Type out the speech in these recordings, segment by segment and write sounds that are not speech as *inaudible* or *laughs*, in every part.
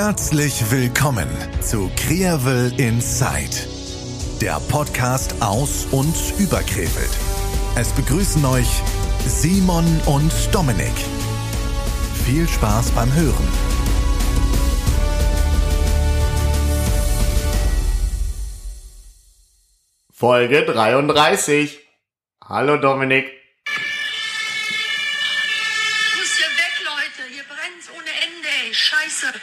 Herzlich willkommen zu Krevel Inside, der Podcast aus und über Krefeld. Es begrüßen euch Simon und Dominik. Viel Spaß beim Hören. Folge 33. Hallo Dominik. muss hier weg, Leute. Hier brennt's ohne Ende, ey. Scheiße.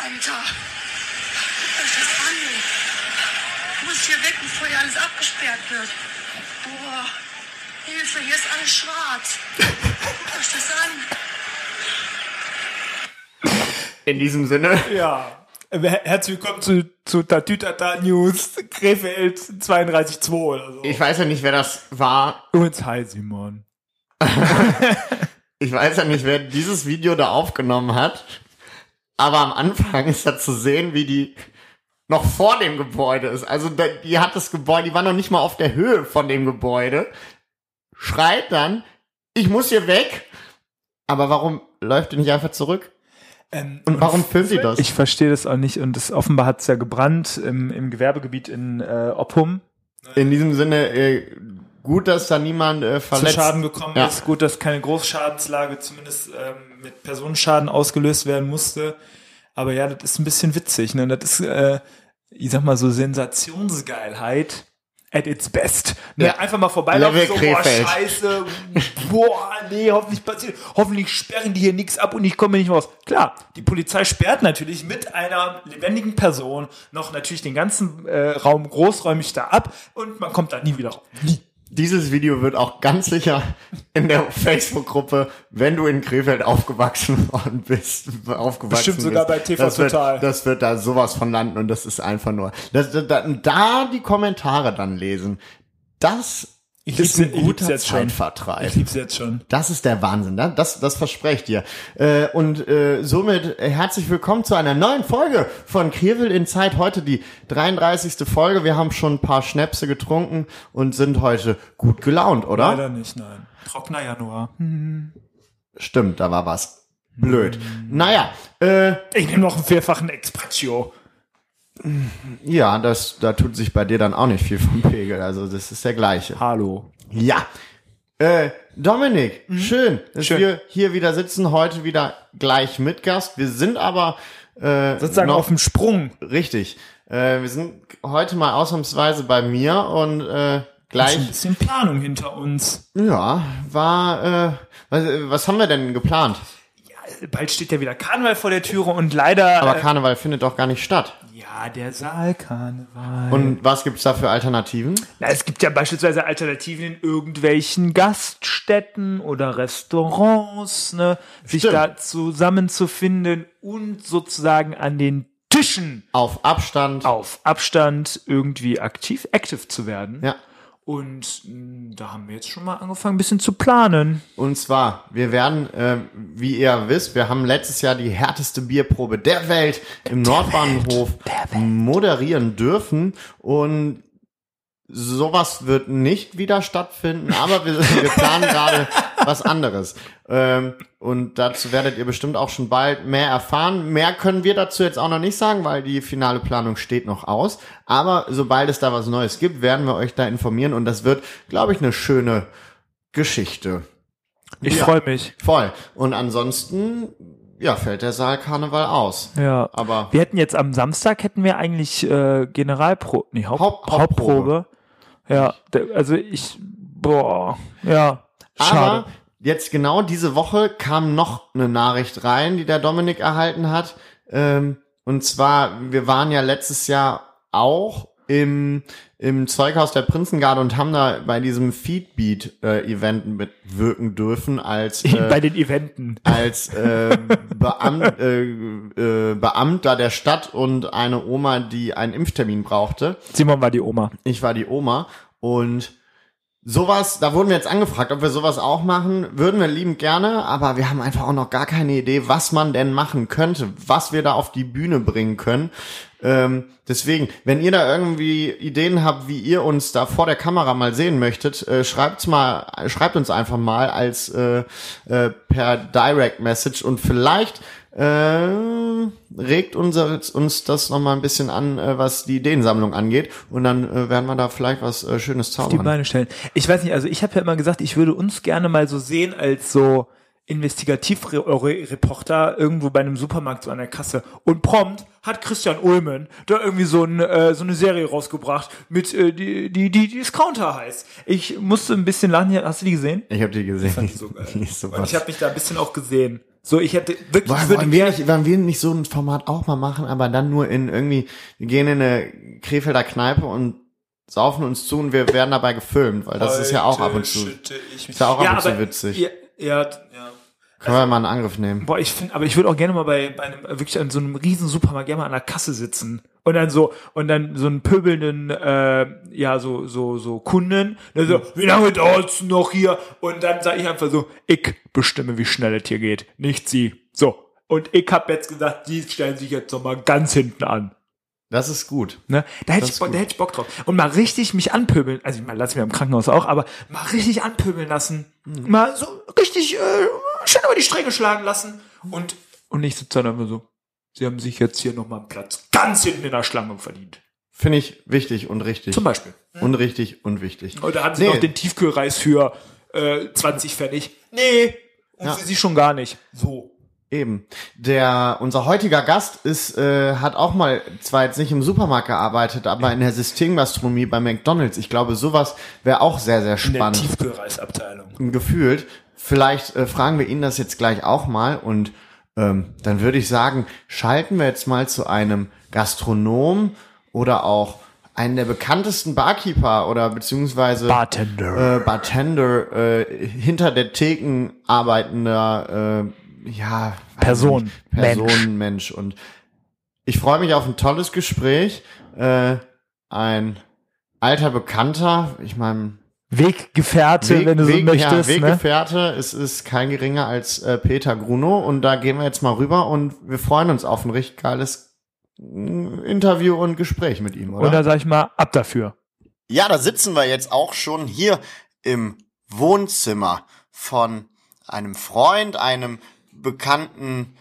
Alter. Guckt euch das an, ey. Ich muss hier weg, bevor hier alles abgesperrt wird. Boah. Hilfe, hier ist alles schwarz. Guckt euch das an. In diesem Sinne, Ja. Äh, Herzlich willkommen zu, zu Tatütata News Krefeld 32.2 oder so. ich weiß ja nicht, wer das war. Übrigens, hi Simon. *laughs* Ich weiß ja nicht, wer dieses Video da aufgenommen hat. Aber am Anfang ist ja zu sehen, wie die noch vor dem Gebäude ist. Also die hat das Gebäude, die war noch nicht mal auf der Höhe von dem Gebäude. Schreit dann, ich muss hier weg. Aber warum läuft die nicht einfach zurück? Ähm, Und warum filmt sie das? Ich verstehe das auch nicht und das, offenbar hat es ja gebrannt im, im Gewerbegebiet in äh, Oppum. In diesem Sinne, äh, gut, dass da niemand äh, Zu verletzt Schaden gekommen Ja. ist. Gut, dass keine Großschadenslage zumindest ähm, mit Personenschaden ausgelöst werden musste. Aber ja, das ist ein bisschen witzig. Ne? Das ist, äh, ich sag mal so, Sensationsgeilheit at its best. Ne? Ja. Einfach mal vorbeilaufen, so, boah, Krefeld. scheiße, boah, nee, hoffentlich passiert, hoffentlich sperren die hier nichts ab und ich komme nicht raus. Klar, die Polizei sperrt natürlich mit einer lebendigen Person noch natürlich den ganzen äh, Raum großräumig da ab und man kommt da nie wieder raus. Nie. Dieses Video wird auch ganz sicher in der Facebook-Gruppe, wenn du in Krefeld aufgewachsen *laughs* worden bist, aufgewachsen Bestimmt sogar bist, bei TV das wird, Total. Das wird da sowas von landen und das ist einfach nur, das, da, da die Kommentare dann lesen, das Ich ist ein guter jetzt schon. Zeitvertreib. Ich lieb's jetzt schon. Das ist der Wahnsinn, ne? das, das verspreche ich dir. Äh, und äh, somit äh, herzlich willkommen zu einer neuen Folge von Kirvel in Zeit. Heute die 33. Folge. Wir haben schon ein paar Schnäpse getrunken und sind heute gut gelaunt, oder? Leider nicht, nein. Trockener Januar. *laughs* Stimmt, da war was. Blöd. Naja, äh, Ich nehme noch einen vierfachen Expressio. Ja, das, da tut sich bei dir dann auch nicht viel vom Pegel. Also das ist der gleiche. Hallo. Ja. Äh, Dominik, schön, dass Mhm. Schön. wir hier wieder sitzen, heute wieder gleich mit Gast. Wir sind aber äh, Sozusagen noch, auf dem Sprung. richtig. Äh, wir sind heute mal ausnahmsweise bei mir und äh, Ist ein gleich, bisschen Planung hinter uns. ja, war, äh, was, was haben wir denn geplant? Bald steht ja wieder Karneval vor der Türe und leider. Aber äh, Karneval findet doch gar nicht statt. Ja, der Saalkarneval. Und was gibt's da für Alternativen? Na, es gibt ja beispielsweise Alternativen in irgendwelchen Gaststätten oder Restaurants, ne, sich Stimmt. da zusammenzufinden und sozusagen an den Tischen Auf Abstand. auf Abstand irgendwie aktiv, active zu werden. Ja. Und mh, da haben wir jetzt schon mal angefangen, ein bisschen zu planen. Und zwar, wir werden, äh, wie ihr wisst, wir haben letztes Jahr die härteste Bierprobe der Welt im Nordbahnhof moderieren dürfen. Und sowas wird nicht wieder stattfinden, aber wir, wir planen *laughs* gerade was anderes. Ähm, und dazu werdet ihr bestimmt auch schon bald mehr erfahren. Mehr können wir dazu jetzt auch noch nicht sagen, weil die finale Planung steht noch aus. Aber sobald es da was Neues gibt, werden wir euch da informieren und das wird, glaube ich, eine schöne Geschichte. Ich Ja. freue mich. Voll. Und ansonsten, ja, fällt der Saalkarneval aus. Ja. Aber Wir hätten jetzt am Samstag hätten wir eigentlich äh, Generalprobe, nee, Haupt, Haupt- Hauptprobe. Ja, der, also ich, boah, ja, schade. Aber jetzt genau diese Woche kam noch eine Nachricht rein, die der Dominik erhalten hat. Ähm, und zwar, wir waren ja letztes Jahr auch im, im Zeughaus der Prinzengarde und haben da bei diesem Feedbeat-Event mitwirken dürfen als *laughs* Bei äh, den Eventen. als äh, Beamt, *laughs* äh, äh, Beamter der Stadt und eine Oma, die einen Impftermin brauchte. Simon war die Oma. Ich war die Oma und sowas, da wurden wir jetzt angefragt, ob wir sowas auch machen. Würden wir liebend gerne, aber wir haben einfach auch noch gar keine Idee, was man denn machen könnte, was wir da auf die Bühne bringen können. Ähm, deswegen, wenn ihr da irgendwie Ideen habt, wie ihr uns da vor der Kamera mal sehen möchtet, äh, schreibt's mal, schreibt uns einfach mal als äh, äh, per Direct Message und vielleicht äh, regt unser, uns das noch mal ein bisschen an, äh, was die Ideensammlung angeht und dann äh, werden wir da vielleicht was äh, Schönes die zaubern. Beine stellen. Ich weiß nicht, also ich habe ja immer gesagt, ich würde uns gerne mal so sehen als so Investigativreporter irgendwo bei einem Supermarkt so an der Kasse. Und prompt hat Christian Ulmen da irgendwie so, ein, äh, so eine Serie rausgebracht mit äh, die, die, die Discounter heißt. Ich musste ein bisschen lachen. Hast du die gesehen? Ich habe die gesehen. Fand ich so geil. *laughs* Und ich habe mich da ein bisschen auch gesehen. So, ich hätte wirklich, ich Wollen, würde wollen, wir nicht, wollen wir nicht so ein Format auch mal machen, aber dann nur in irgendwie, wir gehen in eine Krefelder Kneipe und saufen uns zu und wir werden dabei gefilmt, weil das ist ja auch ab und zu. Schütte ich mich- Ist ja auch ab und zu witzig. Ja, ja, ja. Können wir mal einen Angriff nehmen. Boah, ich finde, aber ich würde auch gerne mal bei, bei einem, wirklich an so einem riesen Supermarkt gerne mal an der Kasse sitzen. Und dann so, und dann so einen pöbelnden, äh, ja, so, so, so Kunden, der so, wie lange dauert's noch hier? Und dann sage ich einfach so, ich bestimme, wie schnell es hier geht, nicht sie. So. Und ich hab jetzt gesagt, die stellen sich jetzt noch mal ganz hinten an. Das ist gut. Ne? Da hätte ich, Bock, da hätte ich Bock drauf. Und mal richtig mich anpöbeln. Also ich meine, lass mich im Krankenhaus auch, aber mal richtig anpöbeln lassen. Mhm. Mal so richtig äh, schön über die Stränge schlagen lassen. Und, und nicht sitze dann einfach so. Sie haben sich jetzt hier nochmal einen Platz ganz hinten in der Schlange verdient. Finde ich wichtig und richtig. Zum Beispiel. Und richtig und wichtig. Und da hatten sie Nee. noch den Tiefkühlreis für äh, 20 Pfennig. Nee. Und Ja. für sie schon gar nicht. So. Eben. Der, unser heutiger Gast ist, äh, hat auch mal zwar jetzt nicht im Supermarkt gearbeitet, aber in der Systemgastronomie bei McDonalds. Ich glaube, sowas wäre auch sehr, sehr In der spannend. Tiefkühlreisabteilung. gefühlt. Vielleicht äh, fragen wir ihn das jetzt gleich auch mal und ähm, dann würde ich sagen, schalten wir jetzt mal zu einem Gastronom oder auch einen der bekanntesten Barkeeper oder beziehungsweise Bartender. äh, Bartender äh, hinter der Theken arbeitender äh, ja Person. Person Mensch. und ich freue mich auf ein tolles Gespräch äh, ein alter Bekannter ich meine Weggefährte, wenn du so möchtest. ja, ne? Weggefährte, es ist kein geringer als äh, Peter Gruno und da gehen wir jetzt mal rüber und wir freuen uns auf ein richtig geiles mm, Interview und Gespräch mit ihm, oder? Und da sag ich mal, ab dafür. Ja, da sitzen wir jetzt auch schon hier im Wohnzimmer von einem Freund, einem bekannten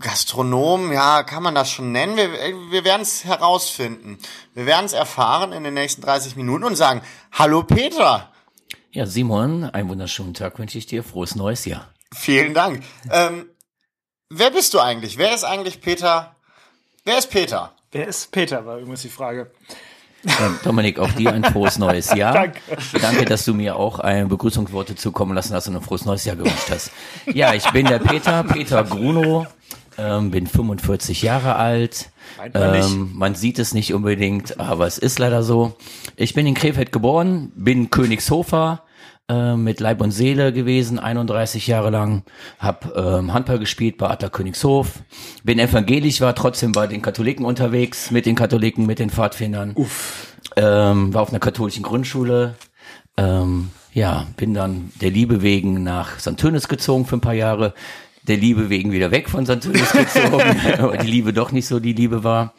Gastronom, ja, kann man das schon nennen? Wir, wir werden es herausfinden. Wir werden es erfahren in den nächsten 30 Minuten und sagen, hallo Peter. Ja, Simon, einen wunderschönen Tag wünsche ich dir. Frohes neues Jahr. Vielen Dank. Ähm, wer bist du eigentlich? Wer ist eigentlich Peter? Wer ist Peter? Wer ist Peter, war übrigens die Frage. Ähm, Dominik, auch dir ein frohes neues Jahr. *laughs* Danke. Danke, dass du mir auch ein Begrüßungsworte zukommen lassen hast und ein frohes neues Jahr gewünscht hast. Ja, ich bin der Peter, Peter Gruno, ähm, bin 45 Jahre alt. Man. Ähm, man sieht es nicht unbedingt, aber es ist leider so. Ich bin in Krefeld geboren, bin Königshofer äh, mit Leib und Seele gewesen, 31 Jahre lang, hab ähm, Handball gespielt bei Adler Königshof, bin evangelisch, war trotzdem bei den Katholiken unterwegs, mit den Katholiken, mit den Pfadfindern, ähm, war auf einer katholischen Grundschule, ähm, ja, bin dann der Liebe wegen nach St. Tönis gezogen für ein paar Jahre, der Liebe wegen wieder weg von St. Tönis gezogen, *laughs* weil die Liebe doch nicht so die Liebe war.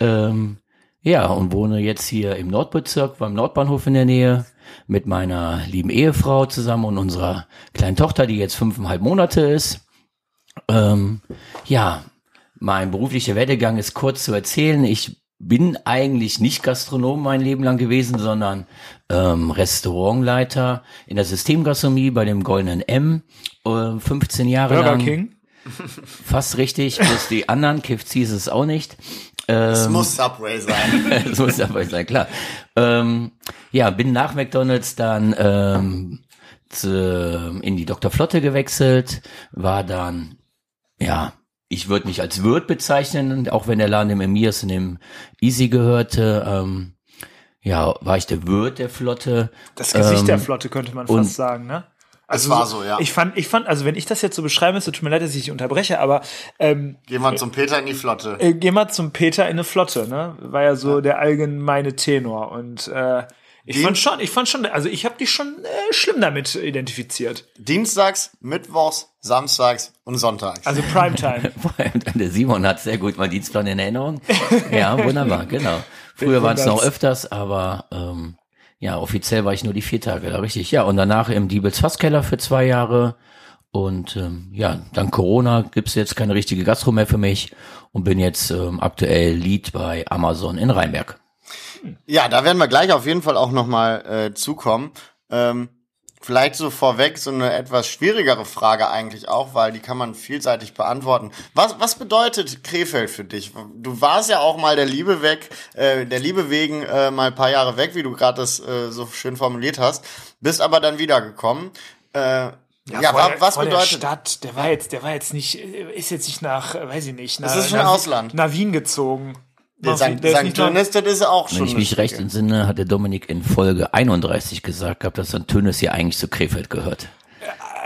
Ähm, ja, und wohne jetzt hier im Nordbezirk beim Nordbahnhof in der Nähe mit meiner lieben Ehefrau zusammen und unserer kleinen Tochter, die jetzt fünfeinhalb Monate ist. Ähm, ja, mein beruflicher Werdegang ist kurz zu erzählen. Ich bin eigentlich nicht Gastronom mein Leben lang gewesen, sondern ähm, Restaurantleiter in der Systemgastronomie bei dem Goldenen M, äh, 15 Jahre Burger lang. King. Fast richtig, bloß die anderen, Kifz hieß es auch nicht. *laughs* Es muss Subway sein. so ist aber sein, klar. Ähm, ja, bin nach McDonalds dann ähm, zu, in die Dr. Flotte gewechselt, war dann, ja, ich würde mich als Wirt bezeichnen, auch wenn der Laden dem Emirs und dem Easy gehörte. Ähm, ja, war ich der Wirt der Flotte. Das Gesicht Ähm, der Flotte könnte man und- fast sagen, ne? Es war so, ja. Ich fand, ich fand, also wenn ich das jetzt so beschreibe, es tut mir leid, dass ich dich unterbreche, aber ähm, Gehen wir zum Peter in die Flotte. äh, geh mal zum Peter in eine Flotte, ne? War ja so der allgemeine Tenor. Und äh, Ich fand schon, ich fand schon, also ich habe dich schon äh, schlimm damit identifiziert. Dienstags, Mittwochs, Samstags und Sonntags. Also Primetime. *laughs* Und der Simon hat sehr gut meinen Dienstplan in Erinnerung. *laughs* Ja, wunderbar, genau. Früher waren es noch öfters, aber ähm, ja, offiziell war ich nur die vier Tage da, richtig. Ja, und danach im Diebels Fasskeller für zwei Jahre. Und ähm, ja, dank Corona gibt's jetzt keine richtige Gastro mehr für mich und bin jetzt ähm, aktuell Lead bei Amazon in Rheinberg. Ja, da werden wir gleich auf jeden Fall auch nochmal äh, zukommen. Ähm, vielleicht so vorweg so eine etwas schwierigere Frage eigentlich auch, weil die kann man vielseitig beantworten. Was, was bedeutet Krefeld für dich? Du warst ja auch mal der Liebe weg, äh, der Liebe wegen äh, mal ein paar Jahre weg, wie du gerade das äh, so schön formuliert hast, bist aber dann wiedergekommen. Äh, ja, vor der, was vor bedeutet der Stadt, der war jetzt, der war jetzt nicht, äh, ist jetzt nicht nach, äh, weiß ich nicht, nach, Das ist schon nach, Ausland. nach Wien gezogen. Der St. Tönis, das ist auch schon Wenn ich mich recht entsinne, hat der Dominik in Folge 31 gesagt gehabt, dass St. Tönis hier eigentlich zu Krefeld gehört.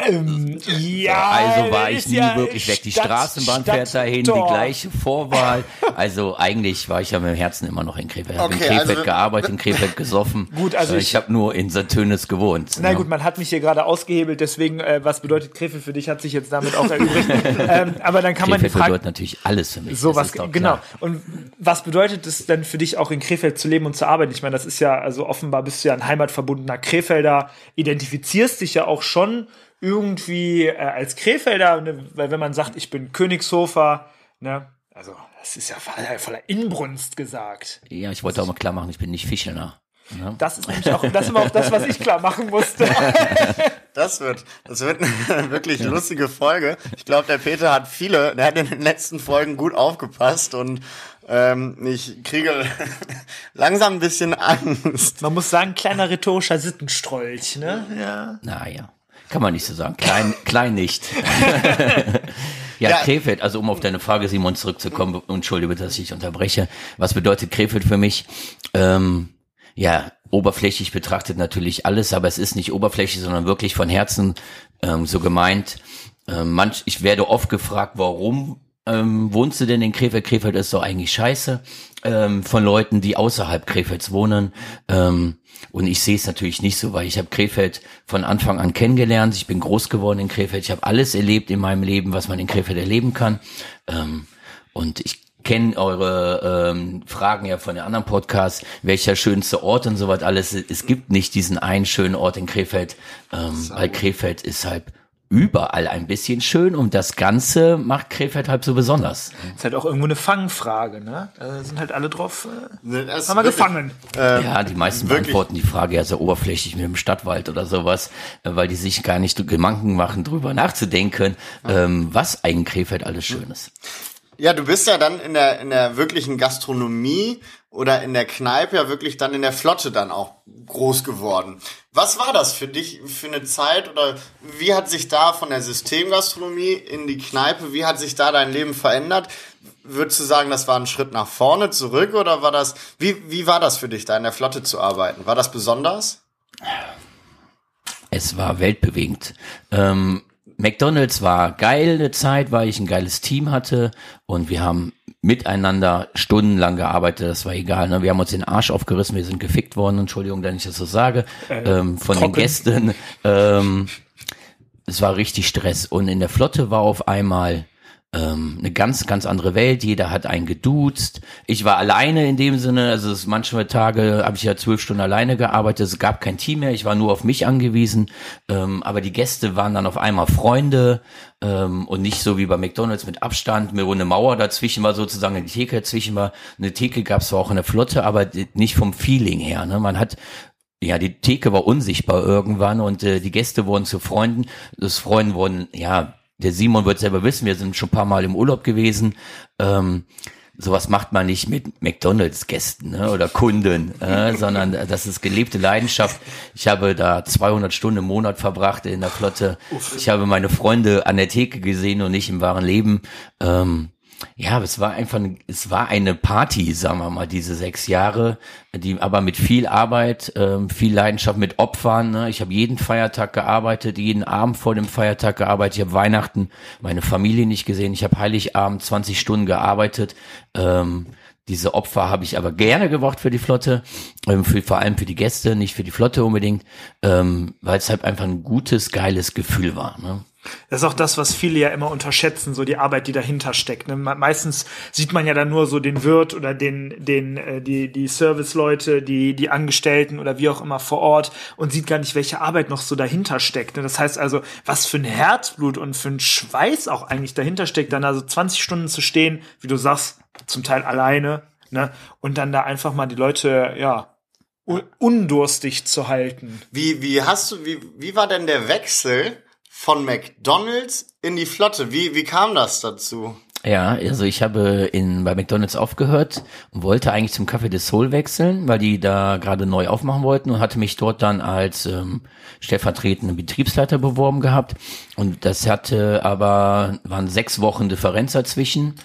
Ähm, ja, Also war ich nie ja wirklich weg. Die Stadt- Straßenbahn fährt dahin, die Stadttor. gleiche Vorwahl. Also eigentlich war ich ja mit dem Herzen immer noch in Krefeld. Ich habe in Krefeld also- gearbeitet, in Krefeld gesoffen. *laughs* Gut, also Äh, ich- ich habe nur in St. Tönis gewohnt. Na ne? gut, man hat mich hier gerade ausgehebelt, deswegen, äh, was bedeutet Krefeld für dich, hat sich jetzt damit auch erübrigt. *laughs* ähm, aber dann kann man die Krefeld Frage, bedeutet natürlich alles für mich. so was, genau. Und was bedeutet es denn für dich auch in Krefeld zu leben und zu arbeiten? Ich meine, das ist ja, also offenbar bist du ja ein heimatverbundener Krefelder, identifizierst dich ja auch schon irgendwie äh, als Krefelder, ne? weil wenn man sagt, ich bin Königshofer, ne, also das ist ja voller, voller Inbrunst gesagt. Ja, ich wollte auch mal klar machen, ich bin nicht Fischelner. Ne? Das ist nämlich auch, das war auch das, was ich klar machen musste. *laughs* Das wird, das wird eine wirklich lustige Folge. Ich glaube, der Peter hat viele, der hat in den letzten Folgen gut aufgepasst und ähm, ich kriege *laughs* langsam ein bisschen Angst. Man muss sagen, kleiner rhetorischer Sittenstrolch, ne? Ja. Naja, kann man nicht so sagen. Klein, klein nicht. *laughs* ja, Ja. Krefeld, also um auf deine Frage, Simon, zurückzukommen, entschuldige dass ich unterbreche. Was bedeutet Krefeld für mich? Ähm, ja, oberflächlich betrachtet natürlich alles, aber es ist nicht oberflächlich, sondern wirklich von Herzen ähm, so gemeint. Ähm, manch, ich werde oft gefragt, warum ähm, wohnst du denn in Krefeld? Krefeld ist doch eigentlich scheiße. Ähm, von Leuten, die außerhalb Krefelds wohnen. Ähm, und ich sehe es natürlich nicht so, weil ich habe Krefeld von Anfang an kennengelernt. Ich bin groß geworden in Krefeld. Ich habe alles erlebt in meinem Leben, was man in Krefeld erleben kann. Ähm, und ich kenne eure ähm, Fragen ja von den anderen Podcasts, welcher schönste Ort und so was alles. Es gibt nicht diesen einen schönen Ort in Krefeld, ähm, weil Krefeld ist halt überall ein bisschen schön und das Ganze macht Krefeld halt so besonders. Ist halt auch irgendwo eine Fangfrage, ne? Da sind halt alle drauf. Äh, Das haben wir wirklich- gefangen. Ja, die meisten wirklich. beantworten die Frage ja sehr oberflächlich mit dem Stadtwald oder sowas, äh, weil die sich gar nicht Gedanken machen, drüber nachzudenken, ähm, was eigentlich Krefeld alles Schönes. Ja, du bist ja dann in der, in der wirklichen Gastronomie oder in der Kneipe ja wirklich dann in der Flotte dann auch groß geworden. Was war das für dich für eine Zeit oder wie hat sich da von der Systemgastronomie in die Kneipe, wie hat sich da dein Leben verändert? Würdest du sagen, das war ein Schritt nach vorne, zurück oder war das, wie, wie war das für dich da in der Flotte zu arbeiten? War das besonders? Es war weltbewegend. Ähm, McDonald's war geil eine Zeit, weil ich ein geiles Team hatte und wir haben miteinander stundenlang gearbeitet, das war egal. Ne? Wir haben uns den Arsch aufgerissen, wir sind gefickt worden, Entschuldigung, wenn ich das so sage, ähm, von den trocken. Gästen. Ähm, es war richtig Stress und in der Flotte war auf einmal ähm, eine ganz, ganz andere Welt. Jeder hat einen geduzt. Ich war alleine in dem Sinne. Also es, manchmal Tage habe ich ja zwölf Stunden alleine gearbeitet. Es gab kein Team mehr. Ich war nur auf mich angewiesen. Ähm, aber die Gäste waren dann auf einmal Freunde ähm, und nicht so wie bei McDonald's mit Abstand, wo eine Mauer dazwischen war, sozusagen eine Theke dazwischen war. Eine Theke gab es zwar auch in der Flotte, aber nicht vom Feeling her. Ne? Man hat ja, die Theke war unsichtbar irgendwann und äh, die Gäste wurden zu Freunden. Das Freunde wurden, ja, der Simon wird selber wissen, wir sind schon ein paar Mal im Urlaub gewesen. Ähm, sowas macht man nicht mit McDonalds-Gästen ne, oder Kunden, äh, sondern das ist gelebte Leidenschaft. Ich habe da 200 Stunden im Monat verbracht in der Flotte. Ich habe meine Freunde an der Theke gesehen und nicht im wahren Leben. Ähm, ja, aber es war einfach, es war eine Party, sagen wir mal, diese sechs Jahre, die aber mit viel Arbeit, ähm, viel Leidenschaft, mit Opfern. Ne? Ich habe jeden Feiertag gearbeitet, jeden Abend vor dem Feiertag gearbeitet. Ich habe Weihnachten meine Familie nicht gesehen. Ich habe Heiligabend 20 Stunden gearbeitet. Ähm, diese Opfer habe ich aber gerne gebracht für die Flotte, ähm, für, vor allem für die Gäste, nicht für die Flotte unbedingt, ähm, weil es halt einfach ein gutes, geiles Gefühl war. Ne? Das ist auch das, was viele ja immer unterschätzen, so die Arbeit, die dahinter steckt. Ne? Me- Meistens sieht man ja dann nur so den Wirt oder den, den, äh, die, die Serviceleute, die, die Angestellten oder wie auch immer vor Ort und sieht gar nicht, welche Arbeit noch so dahinter steckt. Ne? Das heißt also, was für ein Herzblut und für ein Schweiß auch eigentlich dahinter steckt, dann also 20 Stunden zu stehen, wie du sagst, zum Teil alleine, ne? Und dann da einfach mal die Leute, ja, un undurstig zu halten. Wie, wie hast du, wie, wie war denn der Wechsel von McDonalds in die Flotte? Wie, wie kam das dazu? Ja, also ich habe in, bei McDonalds aufgehört und wollte eigentlich zum Café des Soul wechseln, weil die da gerade neu aufmachen wollten und hatte mich dort dann als ähm, stellvertretenden Betriebsleiter beworben gehabt. Und das hatte aber, waren sechs Wochen Differenz dazwischen.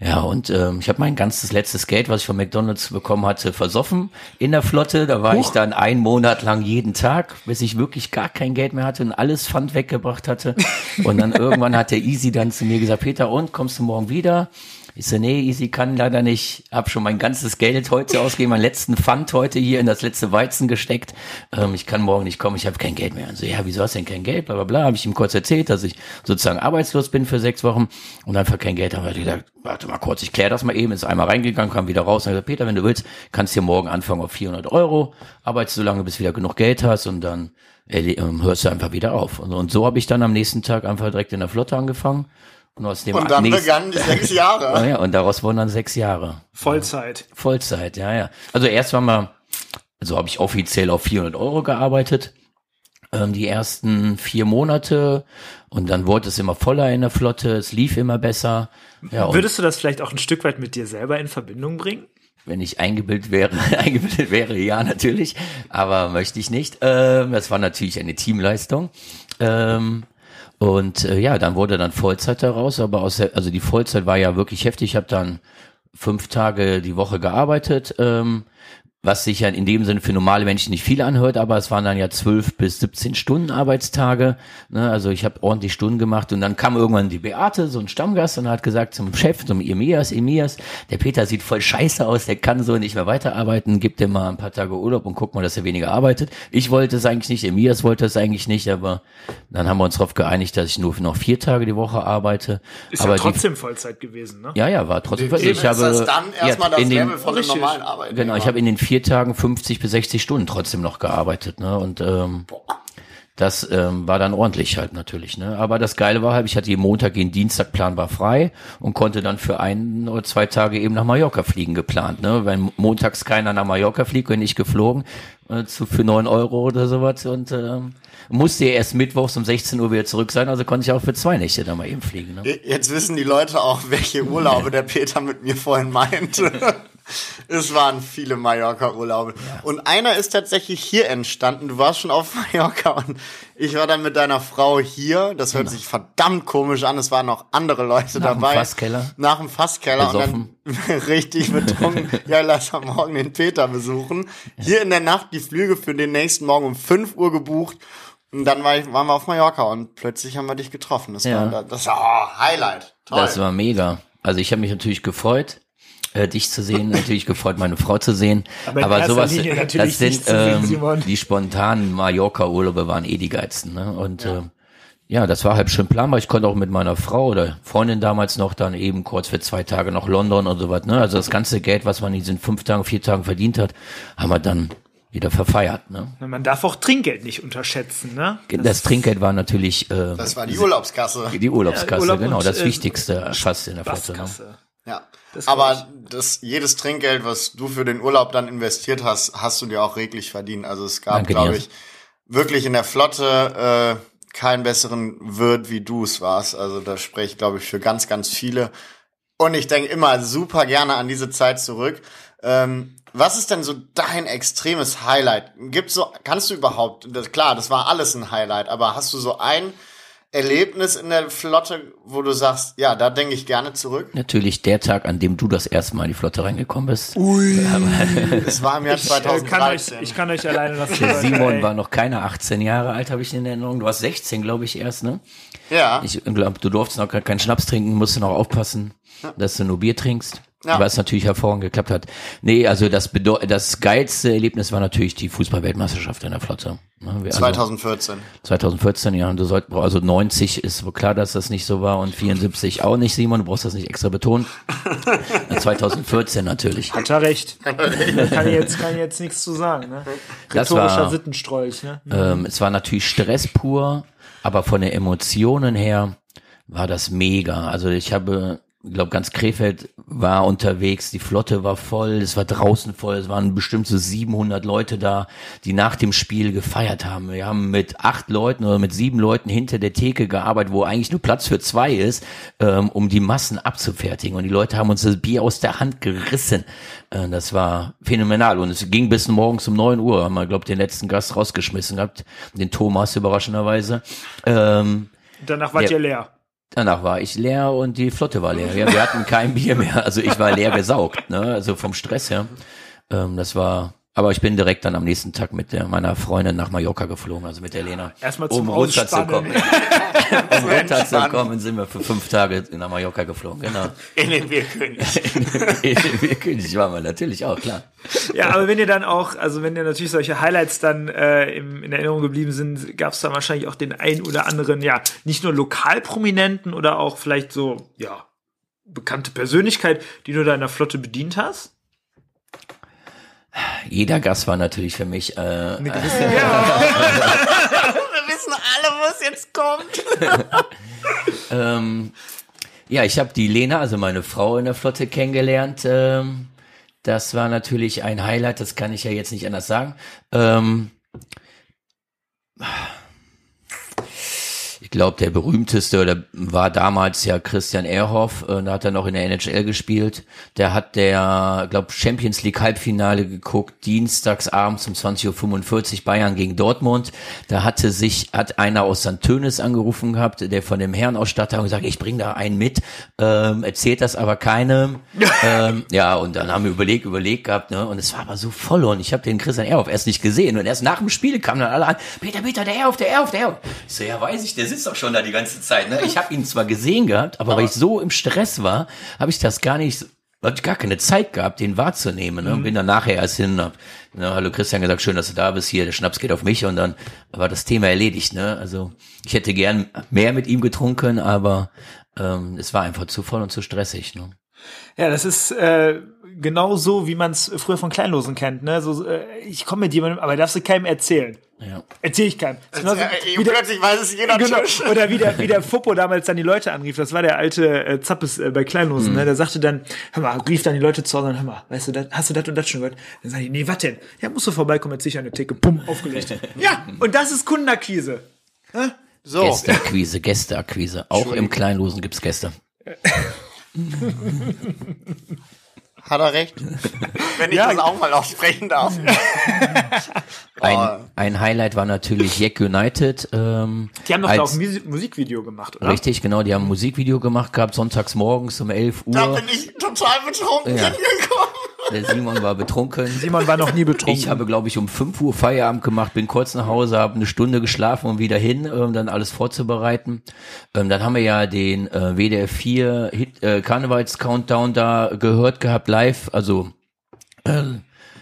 Ja, und ähm, ich habe mein ganzes letztes Geld, was ich von McDonalds bekommen hatte, versoffen in der Flotte. Da war ich dann einen Monat lang jeden Tag, bis ich wirklich gar kein Geld mehr hatte und alles Pfand weggebracht hatte. Und dann *laughs* irgendwann hat der Easy dann zu mir gesagt, Peter, und kommst du morgen wieder? Ich so, nee, Easy kann leider nicht. Hab schon mein ganzes Geld heute ausgegeben, meinen letzten Pfand heute hier in das letzte Weizen gesteckt. Ähm, ich kann morgen nicht kommen, ich habe kein Geld mehr. Und so, ja, wieso hast du denn kein Geld? Bla bla bla. Habe ich ihm kurz erzählt, dass ich sozusagen arbeitslos bin für sechs Wochen und einfach kein Geld habe. Er hat gesagt, warte mal kurz, ich kläre das mal eben. Ist einmal reingegangen, kam wieder raus und hat gesagt, Peter, wenn du willst, kannst hier morgen anfangen auf 400 Euro. Arbeitest so lange, bis du wieder genug Geld hast und dann äh, hörst du einfach wieder auf. Und so habe ich dann am nächsten Tag einfach direkt in der Flotte angefangen. Und, aus dem Und dann nächsten- begannen die sechs *laughs* Jahre. Ah ja, und daraus wurden dann sechs Jahre. Vollzeit. Vollzeit, ja, ja. Also erst waren wir, also habe ich offiziell auf 400 Euro gearbeitet, ähm, die ersten vier Monate. Und dann wurde es immer voller in der Flotte, es lief immer besser. Ja, Würdest du das vielleicht auch ein Stück weit mit dir selber in Verbindung bringen? wenn ich eingebildet wäre, *laughs* eingebildet wäre, ja, natürlich. Aber möchte ich nicht. Ähm, das war natürlich eine Teamleistung. Ähm, und äh, ja, dann wurde dann Vollzeit daraus, aber aus der, also die Vollzeit war ja wirklich heftig. Ich habe dann fünf Tage die Woche gearbeitet, ähm, was sich ja in dem Sinne für normale Menschen nicht viel anhört, aber es waren dann ja zwölf bis 17 Stunden Arbeitstage. Ne? Also ich habe ordentlich Stunden gemacht und dann kam irgendwann die Beate, so ein Stammgast, und hat gesagt zum Chef, zum Emias, Emias, der Peter sieht voll scheiße aus, der kann so nicht mehr weiterarbeiten, gib dir mal ein paar Tage Urlaub und guck mal, dass er weniger arbeitet. Ich wollte es eigentlich nicht, Emias wollte es eigentlich nicht, aber dann haben wir uns darauf geeinigt, dass ich nur noch vier Tage die Woche arbeite. Ist aber ja trotzdem Vollzeit gewesen, ne? die, ja, ja, war trotzdem. Eben ich habe ist das dann erstmal das in den, Level von normalen Arbeitnehmer. Genau, ich habe in den vier Tagen 50 bis 60 Stunden trotzdem noch gearbeitet, ne? Und ähm, das ähm, war dann ordentlich halt natürlich, ne? Aber das Geile war halt, ich hatte jeden Montag, jeden Dienstag planbar frei und konnte dann für ein oder zwei Tage eben nach Mallorca fliegen geplant, ne? Wenn montags keiner nach Mallorca fliegt, bin ich geflogen äh, zu für neun Euro oder sowas und ähm, musste ja erst mittwochs um 16 Uhr wieder zurück sein, also konnte ich auch für zwei Nächte da mal eben fliegen, ne? Jetzt wissen die Leute auch, welche Urlaube der Peter mit mir vorhin meinte. *laughs* Es waren viele Mallorca-Urlaube. Und einer ist tatsächlich hier entstanden. Du warst schon auf *laughs* Mallorca und ich war dann mit deiner Frau hier. Das hört sich verdammt komisch an. Es waren noch andere Leute Nach dem dabei. Fasskeller. Nach dem Fasskeller. Und dann *laughs* richtig betrunken. *laughs* ja, lass am Morgen den Peter besuchen. Hier in der Nacht die Flüge für den nächsten Morgen um 5 Uhr gebucht. Und dann war ich, waren wir auf Mallorca und plötzlich haben wir dich getroffen. Das Ja. war das oh, Highlight. Toll. Das war mega. Also ich habe mich natürlich gefreut, äh, dich zu sehen, natürlich gefreut, meine Frau zu sehen. *laughs* Aber Aber, sowas, Linie natürlich das sind dich zu sehen, ähm, die spontanen Mallorca-Urlaube waren eh die geilsten. Ne? Und ja. ja, das war halt schön planbar. Ich konnte auch mit meiner Frau oder Freundin damals noch dann eben kurz für zwei Tage nach London und so was. Ne? Also das ganze Geld, was man in diesen fünf Tagen, vier Tagen verdient hat, haben wir dann wieder verfeiert. Ne? Man darf auch Trinkgeld nicht unterschätzen, ne? Das, Trinkgeld war natürlich äh, Das war die Urlaubskasse. die Urlaubskasse, Ja, Urlaub genau, und, das äh, Wichtigste fast in der Flotte. Ja. Das Aber das, jedes Trinkgeld, was du für den Urlaub dann investiert hast, hast du dir auch reglich verdient. Also es gab, glaube ich, wirklich in der Flotte äh, keinen besseren Wirt, wie du es warst. Also da spreche ich, glaube ich, für ganz, ganz viele. Und ich denke immer super gerne an diese Zeit zurück. Ähm, was ist denn so dein extremes Highlight? Gibt's so, kannst du überhaupt, das, klar, das war alles ein Highlight, aber hast du so ein Erlebnis in der Flotte, wo du sagst, ja, da denke ich gerne zurück? Natürlich der Tag, an dem du das erste Mal in die Flotte reingekommen bist. *laughs* Es war im Jahr Ich, äh, kann euch, 2013. ich kann euch alleine das Der sagen, Simon war noch keine 18 Jahre alt, habe ich in Erinnerung. Du warst 16, glaube ich, erst, ne? ja. Ich glaube, du durftest noch gar keinen Schnaps trinken, musst du noch aufpassen, dass du nur Bier trinkst. Ja. was natürlich hervorragend geklappt hat. Nee, also das bedeu das geilste Erlebnis war natürlich die Fußball-Weltmeisterschaft in der Flotte. Ne, wir- also 2014. 2014, ja, und du sollst, also 90 ist wohl klar, dass das nicht so war und 74 auch nicht, Simon, du brauchst das nicht extra betonen. *laughs* 2014 natürlich. Hat er recht. *laughs* kann ich jetzt, kann ich jetzt nichts zu sagen, ne? Das Rhetorischer war- Sittenstrolch, ne? Ähm, es war natürlich Stress pur, aber von den Emotionen her war das mega. Also ich habe, ich glaube, ganz Krefeld war unterwegs, die Flotte war voll, es war draußen voll, es waren bestimmt so 700 Leute da, die nach dem Spiel gefeiert haben. Wir haben mit acht Leuten oder mit sieben Leuten hinter der Theke gearbeitet, wo eigentlich nur Platz für zwei ist, ähm, um die Massen abzufertigen. Und die Leute haben uns das Bier aus der Hand gerissen. Äh, das war phänomenal. Und es ging bis morgens um 9 Uhr. Haben wir, glaube den letzten Gast rausgeschmissen gehabt, den Thomas überraschenderweise. Ähm, Danach wart Ja. ihr leer. Danach war ich leer und die Flotte war leer. Ja, wir hatten kein Bier mehr. Also ich war leer gesaugt, ne? Also vom Stress her. Ähm, das war. Aber ich bin direkt dann am nächsten Tag mit der, meiner Freundin nach Mallorca geflogen, also mit der Lena. Erstmal zum *laughs* um runterzukommen. Um runterzukommen sind wir für fünf Tage nach Mallorca geflogen, genau. *laughs* In den Bierkönig. *laughs* König waren wir natürlich auch, klar. Ja, aber wenn ihr dann auch, also wenn ihr natürlich solche Highlights dann äh, im, in Erinnerung geblieben sind, gab es dann wahrscheinlich auch den ein oder anderen, ja, nicht nur Lokalprominenten oder auch vielleicht so, ja, bekannte Persönlichkeit, die du da in der Flotte bedient hast? Jeder Gast war natürlich für mich äh, *laughs* Wir wissen alle, wo es jetzt kommt. *laughs* Ähm, ja, ich habe die Lena, also meine Frau in der Flotte kennengelernt. Ähm, das war natürlich ein Highlight, das kann ich ja jetzt nicht anders sagen. Ähm, glaube, der berühmteste oder war damals ja Christian Ehrhoff, äh, da hat er noch in der NHL gespielt. Der hat der, glaube Champions League Halbfinale geguckt, dienstags abends um 20.45 Uhr Bayern gegen Dortmund. Da hatte sich, hat einer aus St. Tönis angerufen gehabt, der von dem Herrenausstatter und gesagt, ich bringe da einen mit, ähm, erzählt das aber keinem. *laughs* ähm, ja, und dann haben wir überlegt, überlegt gehabt, ne, und es war aber so voll und ich habe den Christian Ehrhoff erst nicht gesehen und erst nach dem Spiel kamen dann alle an, Peter, Peter, der Ehrhoff, der Ehrhoff, der Ehrhoff. Ich so, ja, weiß ich, der sitzt doch schon da die ganze Zeit, ne. Ich habe ihn zwar gesehen gehabt, aber weil ich so im Stress war, habe ich das gar nicht, habe ich gar keine Zeit gehabt, den wahrzunehmen, ne, und bin dann nachher erst hin, hab, ne, hallo Christian gesagt, schön, dass du da bist, hier, der Schnaps geht auf mich und dann war das Thema erledigt, ne, also ich hätte gern mehr mit ihm getrunken, aber ähm, es war einfach zu voll und zu stressig, ne. Ja, das ist äh, genau so, wie man es früher von Kleinlosen kennt. Ne? So, äh, ich komme mit jemandem, aber darfst du keinem erzählen. Ja. Erzähl ich keinem. Genauso Äh, wie der- Plötzlich weiß es jeder Genau. Tisch. Oder wie der, wie der Fuppo damals dann die Leute anrief. Das war der alte äh, Zappes äh, bei Kleinlosen. Ne? Der sagte dann, hör mal, rief dann die Leute zu Hause und hör mal, weißt du, das, hast du das und das schon gehört? Dann sag ich, nee, was denn? Ja, musst du vorbeikommen, jetzt sicher eine Theke, bumm, aufgelegt. *laughs* ja, und das ist Kundenakquise. So. Gästeakquise, Gästeakquise. Auch im Kleinlosen gibt's Gäste. *laughs* Hat er recht? *laughs* Wenn ich das auch mal aussprechen darf. *laughs* Ein, ein Highlight war natürlich Jack United. Ähm, Die haben doch als, da auch ein Musi- Musikvideo gemacht, oder? Richtig, genau. Die haben ein Musikvideo gemacht gehabt, sonntags morgens um 11 Da Uhr. bin ich total betrunken Ja. hingekommen. Der Simon war betrunken. Simon war noch nie betrunken. Ich habe, glaube ich, um 5 Uhr Feierabend gemacht, bin kurz nach Hause, habe eine Stunde geschlafen und wieder hin, um dann alles vorzubereiten. Ähm, dann haben wir ja den äh, WDR 4 Hit, äh, Karnevals-Countdown da gehört gehabt, live, also äh,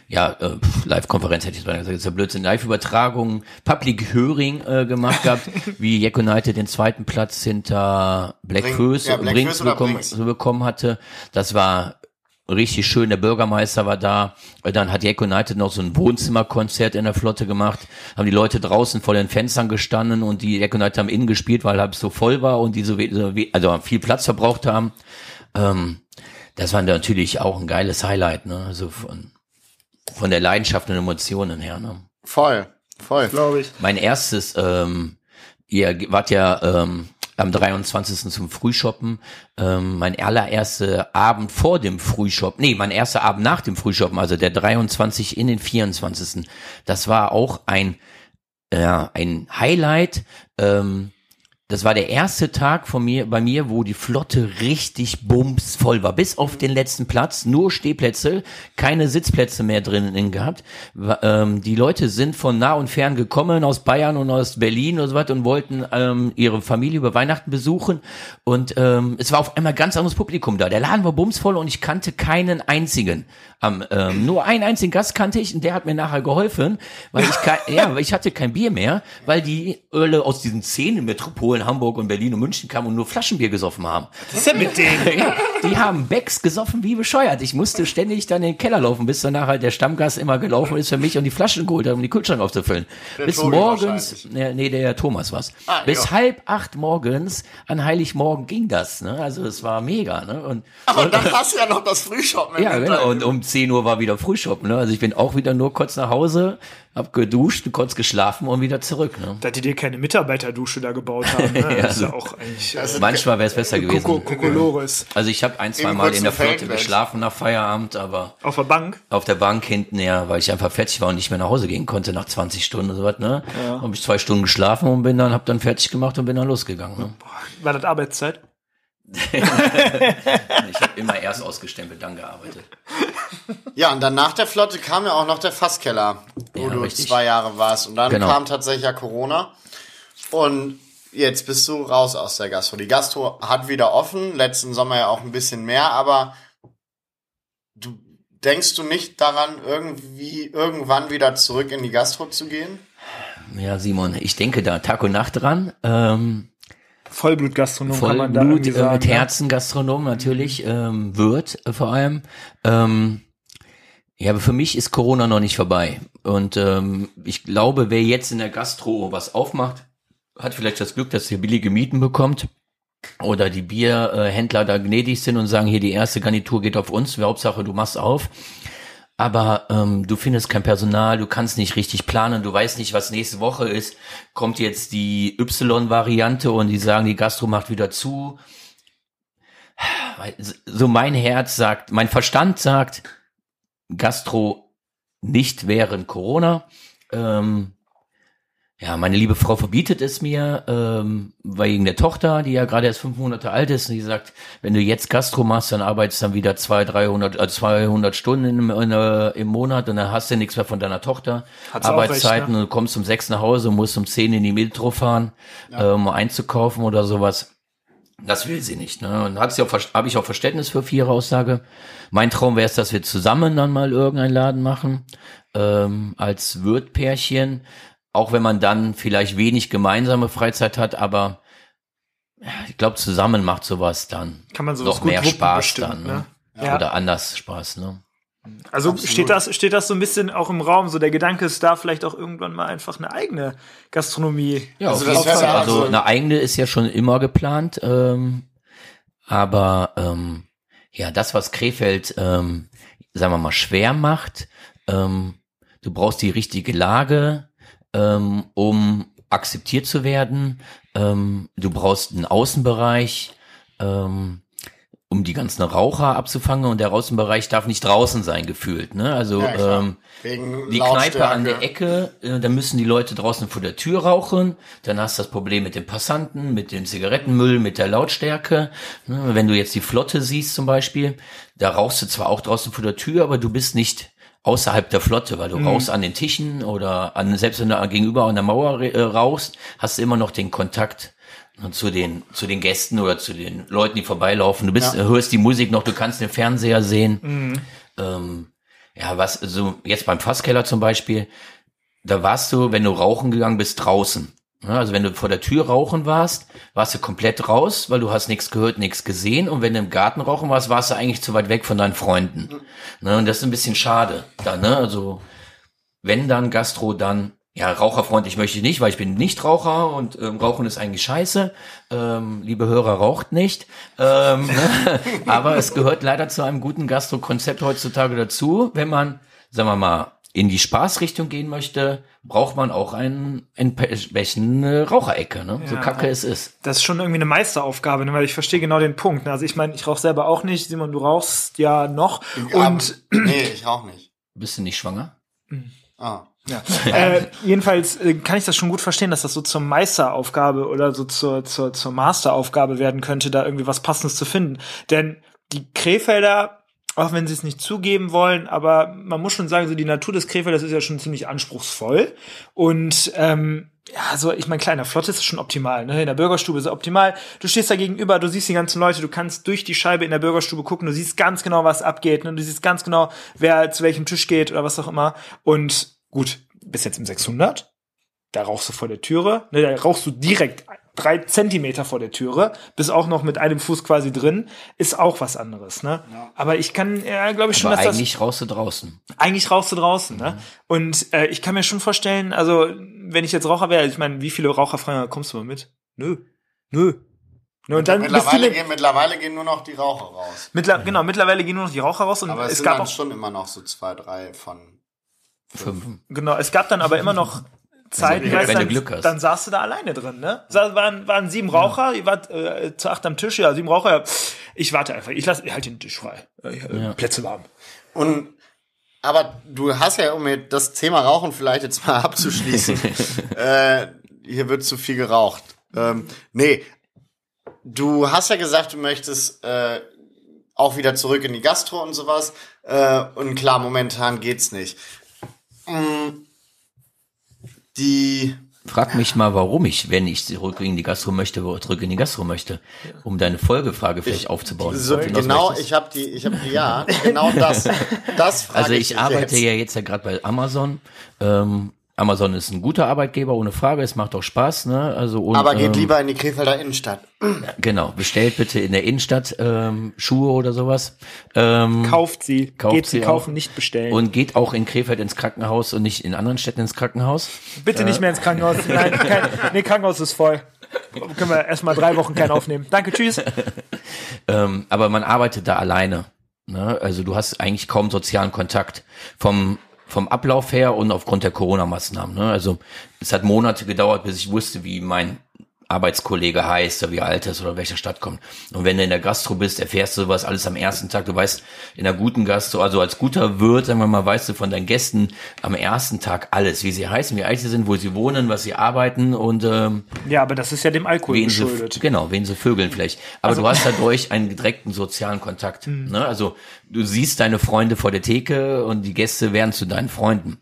ja, äh, Live-Konferenz hätte ich jetzt mal gesagt, das ist ja Blödsinn, Live-Übertragung, Public Hearing äh, gemacht *laughs* gehabt, wie Jack United den zweiten Platz hinter Black Bring- Föß ja, Black bekommen, Brinks. bekommen hatte. Das war richtig schön. Der Bürgermeister war da. Dann hat Jack United noch so ein Wohnzimmerkonzert in der Flotte gemacht. Haben die Leute draußen vor den Fenstern gestanden und die Jack United haben innen gespielt, weil es so voll war und die so, also viel Platz verbraucht haben. Ähm, das war natürlich auch ein geiles Highlight, ne? Also von, von der Leidenschaft und Emotionen her, ne? Voll, voll. glaube ich. Mein erstes, ähm, ihr wart ja ähm, am 23. zum Frühshoppen. Ähm, mein allererster Abend vor dem Frühshoppen, nee, mein erster Abend nach dem Frühshoppen, also der 23 in den 24. Das war auch ein, ja, ein Highlight. Ähm, das war der erste Tag von mir, bei mir, wo die Flotte richtig bumsvoll war. Bis auf den letzten Platz, nur Stehplätze, keine Sitzplätze mehr drinnen gehabt. Ähm, die Leute sind von nah und fern gekommen, aus Bayern und aus Berlin und so weiter und wollten ähm, ihre Familie über Weihnachten besuchen. Und ähm, es war auf einmal ganz anderes Publikum da. Der Laden war bumsvoll und ich kannte keinen einzigen. Am, ähm, nur einen einzigen Gast kannte ich und der hat mir nachher geholfen, weil ich kein, *laughs* ja, weil ich hatte kein Bier mehr, weil die Öle aus diesen zehn Metropolen Hamburg und Berlin und München kamen und nur Flaschenbier gesoffen haben. Was ist denn mit denen? *laughs* Ja, die haben Becks gesoffen wie bescheuert. Ich musste ständig dann in den Keller laufen, bis danach halt der Stammgast immer gelaufen ist für mich und die Flaschen geholt hat, um die Kühlschrank aufzufüllen. bis Tobi morgens, nee, nee, der Thomas war's. Ah, bis ja. halb acht morgens an Heiligmorgen ging das. Ne? Also es war mega. Ne? Und, Aber dann hast du ja noch das Frühshoppen. *laughs* ja, genau. Und um 10 Uhr war wieder Frühschoppen. Ne? Also ich bin auch wieder nur kurz nach Hause, hab geduscht, kurz geschlafen und wieder zurück. Ne? Dass die dir keine Mitarbeiterdusche da gebaut haben. *laughs* Ne? Das ist ja auch eigentlich äh, Manchmal wäre es besser gewesen. Koko- Kokolores. Also ich habe ein, zwei Mal in der Flotte geschlafen nach Feierabend, aber Auf der Bank. auf der Bank hinten, ja, weil ich einfach fertig war und nicht mehr nach Hause gehen konnte nach 20 Stunden und so was, ne? Ja. Habe ich zwei Stunden geschlafen und bin dann, hab dann fertig gemacht und bin dann losgegangen. Ne? War das Arbeitszeit? *laughs* Ich habe immer erst ausgestempelt, dann gearbeitet. Ja, und dann nach der Flotte kam ja auch noch der Fasskeller, wo Ja, du richtig. zwei Jahre warst. Und dann Genau. kam tatsächlich ja Corona. Und jetzt bist du raus aus der Gastro. Die Gastro hat wieder offen, letzten Sommer ja auch ein bisschen mehr, aber du denkst du nicht daran, irgendwie irgendwann wieder zurück in die Gastro zu gehen? Ja, Simon, ich denke da Tag und Nacht dran. Ähm, Vollblutgastronom kann man da Vollblut äh, sagen. mit? Herzengastronom natürlich, ähm, wird äh, vor allem. Ähm, ja, aber für mich ist Corona noch nicht vorbei. Und ähm, ich glaube, wer jetzt in der Gastro was aufmacht, hat vielleicht das Glück, dass er billige Mieten bekommt. Oder die Bierhändler da gnädig sind und sagen, hier die erste Garnitur geht auf uns, Hauptsache du machst auf. Aber ähm, du findest kein Personal, du kannst nicht richtig planen, du weißt nicht, was nächste Woche ist. Kommt jetzt die Y-Variante und die sagen, die Gastro macht wieder zu. So mein Herz sagt, mein Verstand sagt, Gastro nicht während Corona. Ähm, ja, meine liebe Frau verbietet es mir, ähm, wegen der Tochter, die ja gerade erst fünf Monate alt ist, und die sagt, wenn du jetzt Gastro machst, dann arbeitest du dann wieder zwei, 300, äh, 200 Stunden im, in, äh, im Monat und dann hast du nichts mehr von deiner Tochter. Hat sie auch Arbeitszeiten recht, ne? und du kommst um sechs nach Hause und musst um zehn in die Metro fahren, äh, um einzukaufen oder sowas. Das will sie nicht. Ne? Und habe ich auch Verständnis für, für ihre Aussage. Mein Traum wäre es, dass wir zusammen dann mal irgendeinen Laden machen, ähm, als Wirtpärchen. Auch wenn man dann vielleicht wenig gemeinsame Freizeit hat, aber ich glaube, zusammen macht sowas dann Kann man sowas noch gut mehr Spaß bestimmt, dann. ne? Ne? Ja. Oder anders Spaß. Ne? Also steht das, steht das so ein bisschen auch im Raum, so der Gedanke ist da vielleicht auch irgendwann mal einfach eine eigene Gastronomie. Ja, Also das Fall. ja Also so- eine eigene ist ja schon immer geplant, ähm, aber ähm, ja, das, was Krefeld, ähm, sagen wir mal, schwer macht, ähm, du brauchst die richtige Lage, ähm, um akzeptiert zu werden. Ähm, du brauchst einen Außenbereich, ähm, um die ganzen Raucher abzufangen und der Außenbereich darf nicht draußen sein, gefühlt. Ne? Also Ja, ähm, die Kneipe an der. Ecke, äh, da müssen die Leute draußen vor der Tür rauchen. Dann hast du das Problem mit den Passanten, mit dem Zigarettenmüll, mit der Lautstärke. Ne, Wenn du jetzt die Flotte siehst zum Beispiel, da rauchst du zwar auch draußen vor der Tür, aber du bist nicht außerhalb der Flotte, weil du rauchst an den Tischen oder an, selbst wenn du gegenüber an der Mauer äh, rauchst, hast du immer noch den Kontakt zu den, zu den Gästen oder zu den Leuten, die vorbeilaufen. Du bist, Ja. hörst die Musik noch, du kannst den Fernseher sehen. Ähm, ja, was, so jetzt beim Fasskeller zum Beispiel, da warst du, wenn du rauchen gegangen bist, draußen. Ja, Also wenn du vor der Tür rauchen warst, warst du komplett raus, weil du hast nichts gehört, nichts gesehen. Und wenn du im Garten rauchen warst, warst du eigentlich zu weit weg von deinen Freunden. Ne, und das ist ein bisschen schade. Dann, ne? Also wenn dann Gastro, dann ja raucherfreundlich möchte ich nicht, weil ich bin nicht Raucher und ähm, Rauchen ist eigentlich scheiße. Ähm, liebe Hörer, raucht nicht. Ähm, ne? *laughs* Aber es gehört leider zu einem guten Gastro-Konzept heutzutage dazu, wenn man, sagen wir mal, in die Spaßrichtung gehen möchte, braucht man auch einen entsprechende Raucherecke, ne? so Ja. kacke es ist. Das ist schon irgendwie eine Meisteraufgabe, ne? weil ich verstehe genau den Punkt. ne? Also ich meine, ich rauche selber auch nicht. Simon, du rauchst ja noch. Und Aber- *clears throat* nee, ich rauche nicht. Bist du nicht schwanger? Ah. *laughs* Ja. äh, jedenfalls äh, kann ich das schon gut verstehen, dass das so zur Meisteraufgabe oder so zur, zur, zur Masteraufgabe werden könnte, da irgendwie was Passendes zu finden. Denn die Krefelder, auch wenn sie es nicht zugeben wollen, aber man muss schon sagen, so die Natur des Krefelders ist ja schon ziemlich anspruchsvoll. Und ähm, ja, so, ich meine, kleiner Flott ist schon optimal, ne? In der Bürgerstube ist optimal. Du stehst da gegenüber, du siehst die ganzen Leute, du kannst durch die Scheibe in der Bürgerstube gucken, du siehst ganz genau, was abgeht, ne? Du siehst ganz genau, wer zu welchem Tisch geht oder was auch immer. Und gut, bis jetzt im 600, da rauchst du vor der Türe, ne? Da rauchst du direkt drei Zentimeter vor der Türe, bist auch noch mit einem Fuß quasi drin, ist auch was anderes, ne? Aber ich kann, ja, glaube ich schon, Aber dass das eigentlich raus du draußen. eigentlich rauchst du draußen, ne? Und äh, ich kann mir schon vorstellen, also wenn ich jetzt Raucher wäre, ich meine, wie viele Raucher fragen, "Ja, kommst du mal mit? Nö, nö. Ne, und dann bist du Mittlerweile ne, gehen, mittlerweile gehen nur noch die Raucher raus. mittler, genau, mittlerweile gehen nur noch die Raucher raus und Aber es, es gab dann auch, schon immer noch so zwei, drei von Fünf. genau, es gab dann aber *laughs* immer noch Zeiten, wenn weißt, du dann, Glück hast. dann saßt du da alleine drin, ne? Waren, waren sieben Raucher, ihr wart äh, zu acht am Tisch, ja, sieben Raucher, ja, ich warte einfach, ich lasse halt den Tisch frei, äh, äh, Plätze warm. Und aber du hast ja, um das Thema Rauchen vielleicht jetzt mal *laughs* abzuschließen, *laughs* äh, hier wird zu viel geraucht. Ähm, nee, du hast ja gesagt, du möchtest äh, auch wieder zurück in die Gastro und sowas. Äh, und klar, momentan geht's nicht. Mm, Die Frag mich mal, warum ich, wenn ich zurück in die Gastro möchte, zurück in die Gastro möchte, um deine Folgefrage vielleicht aufzubauen. so, Worauf du hinaus genau, ich habe die, ich habe die, ja, genau das, *laughs* das frage Also ich dich arbeite jetzt. ja jetzt ja gerade bei Amazon. Ähm, Amazon ist ein guter Arbeitgeber, ohne Frage. Es macht auch Spaß, ne? Also und, aber geht ähm, lieber in die Krefelder Innenstadt. Genau, bestellt bitte in der Innenstadt ähm, Schuhe oder sowas. Ähm, Kauft sie, Kauft geht sie sie kaufen, auch. nicht bestellen. und geht auch in Krefeld ins Krankenhaus und nicht in anderen Städten ins Krankenhaus. Bitte nicht mehr ins Krankenhaus. *laughs* Nein, kein, nee, Krankenhaus ist voll. Können wir erstmal drei Wochen keinen aufnehmen. Danke, tschüss. *laughs* Ähm, aber man arbeitet da alleine. Ne? Also du hast eigentlich kaum sozialen Kontakt vom vom Ablauf her und aufgrund der Corona-Maßnahmen. Ne? Also es hat Monate gedauert, bis ich wusste, wie mein Arbeitskollege heißt oder wie er alt ist oder welcher Stadt kommt. Und wenn du in der Gastro bist, erfährst du sowas alles am ersten Tag. Du weißt in der guten Gastro, also als guter Wirt, sagen wir mal, weißt du von deinen Gästen am ersten Tag alles, wie sie heißen, wie alt sie sind, wo sie wohnen, was sie arbeiten und ähm, Ja, aber das ist ja dem Alkohol wen sie, geschuldet. genau, wen sie vögeln vielleicht. Aber Also- du hast dadurch einen direkten sozialen Kontakt. Ne? Also du siehst deine Freunde vor der Theke und die Gäste werden zu deinen Freunden.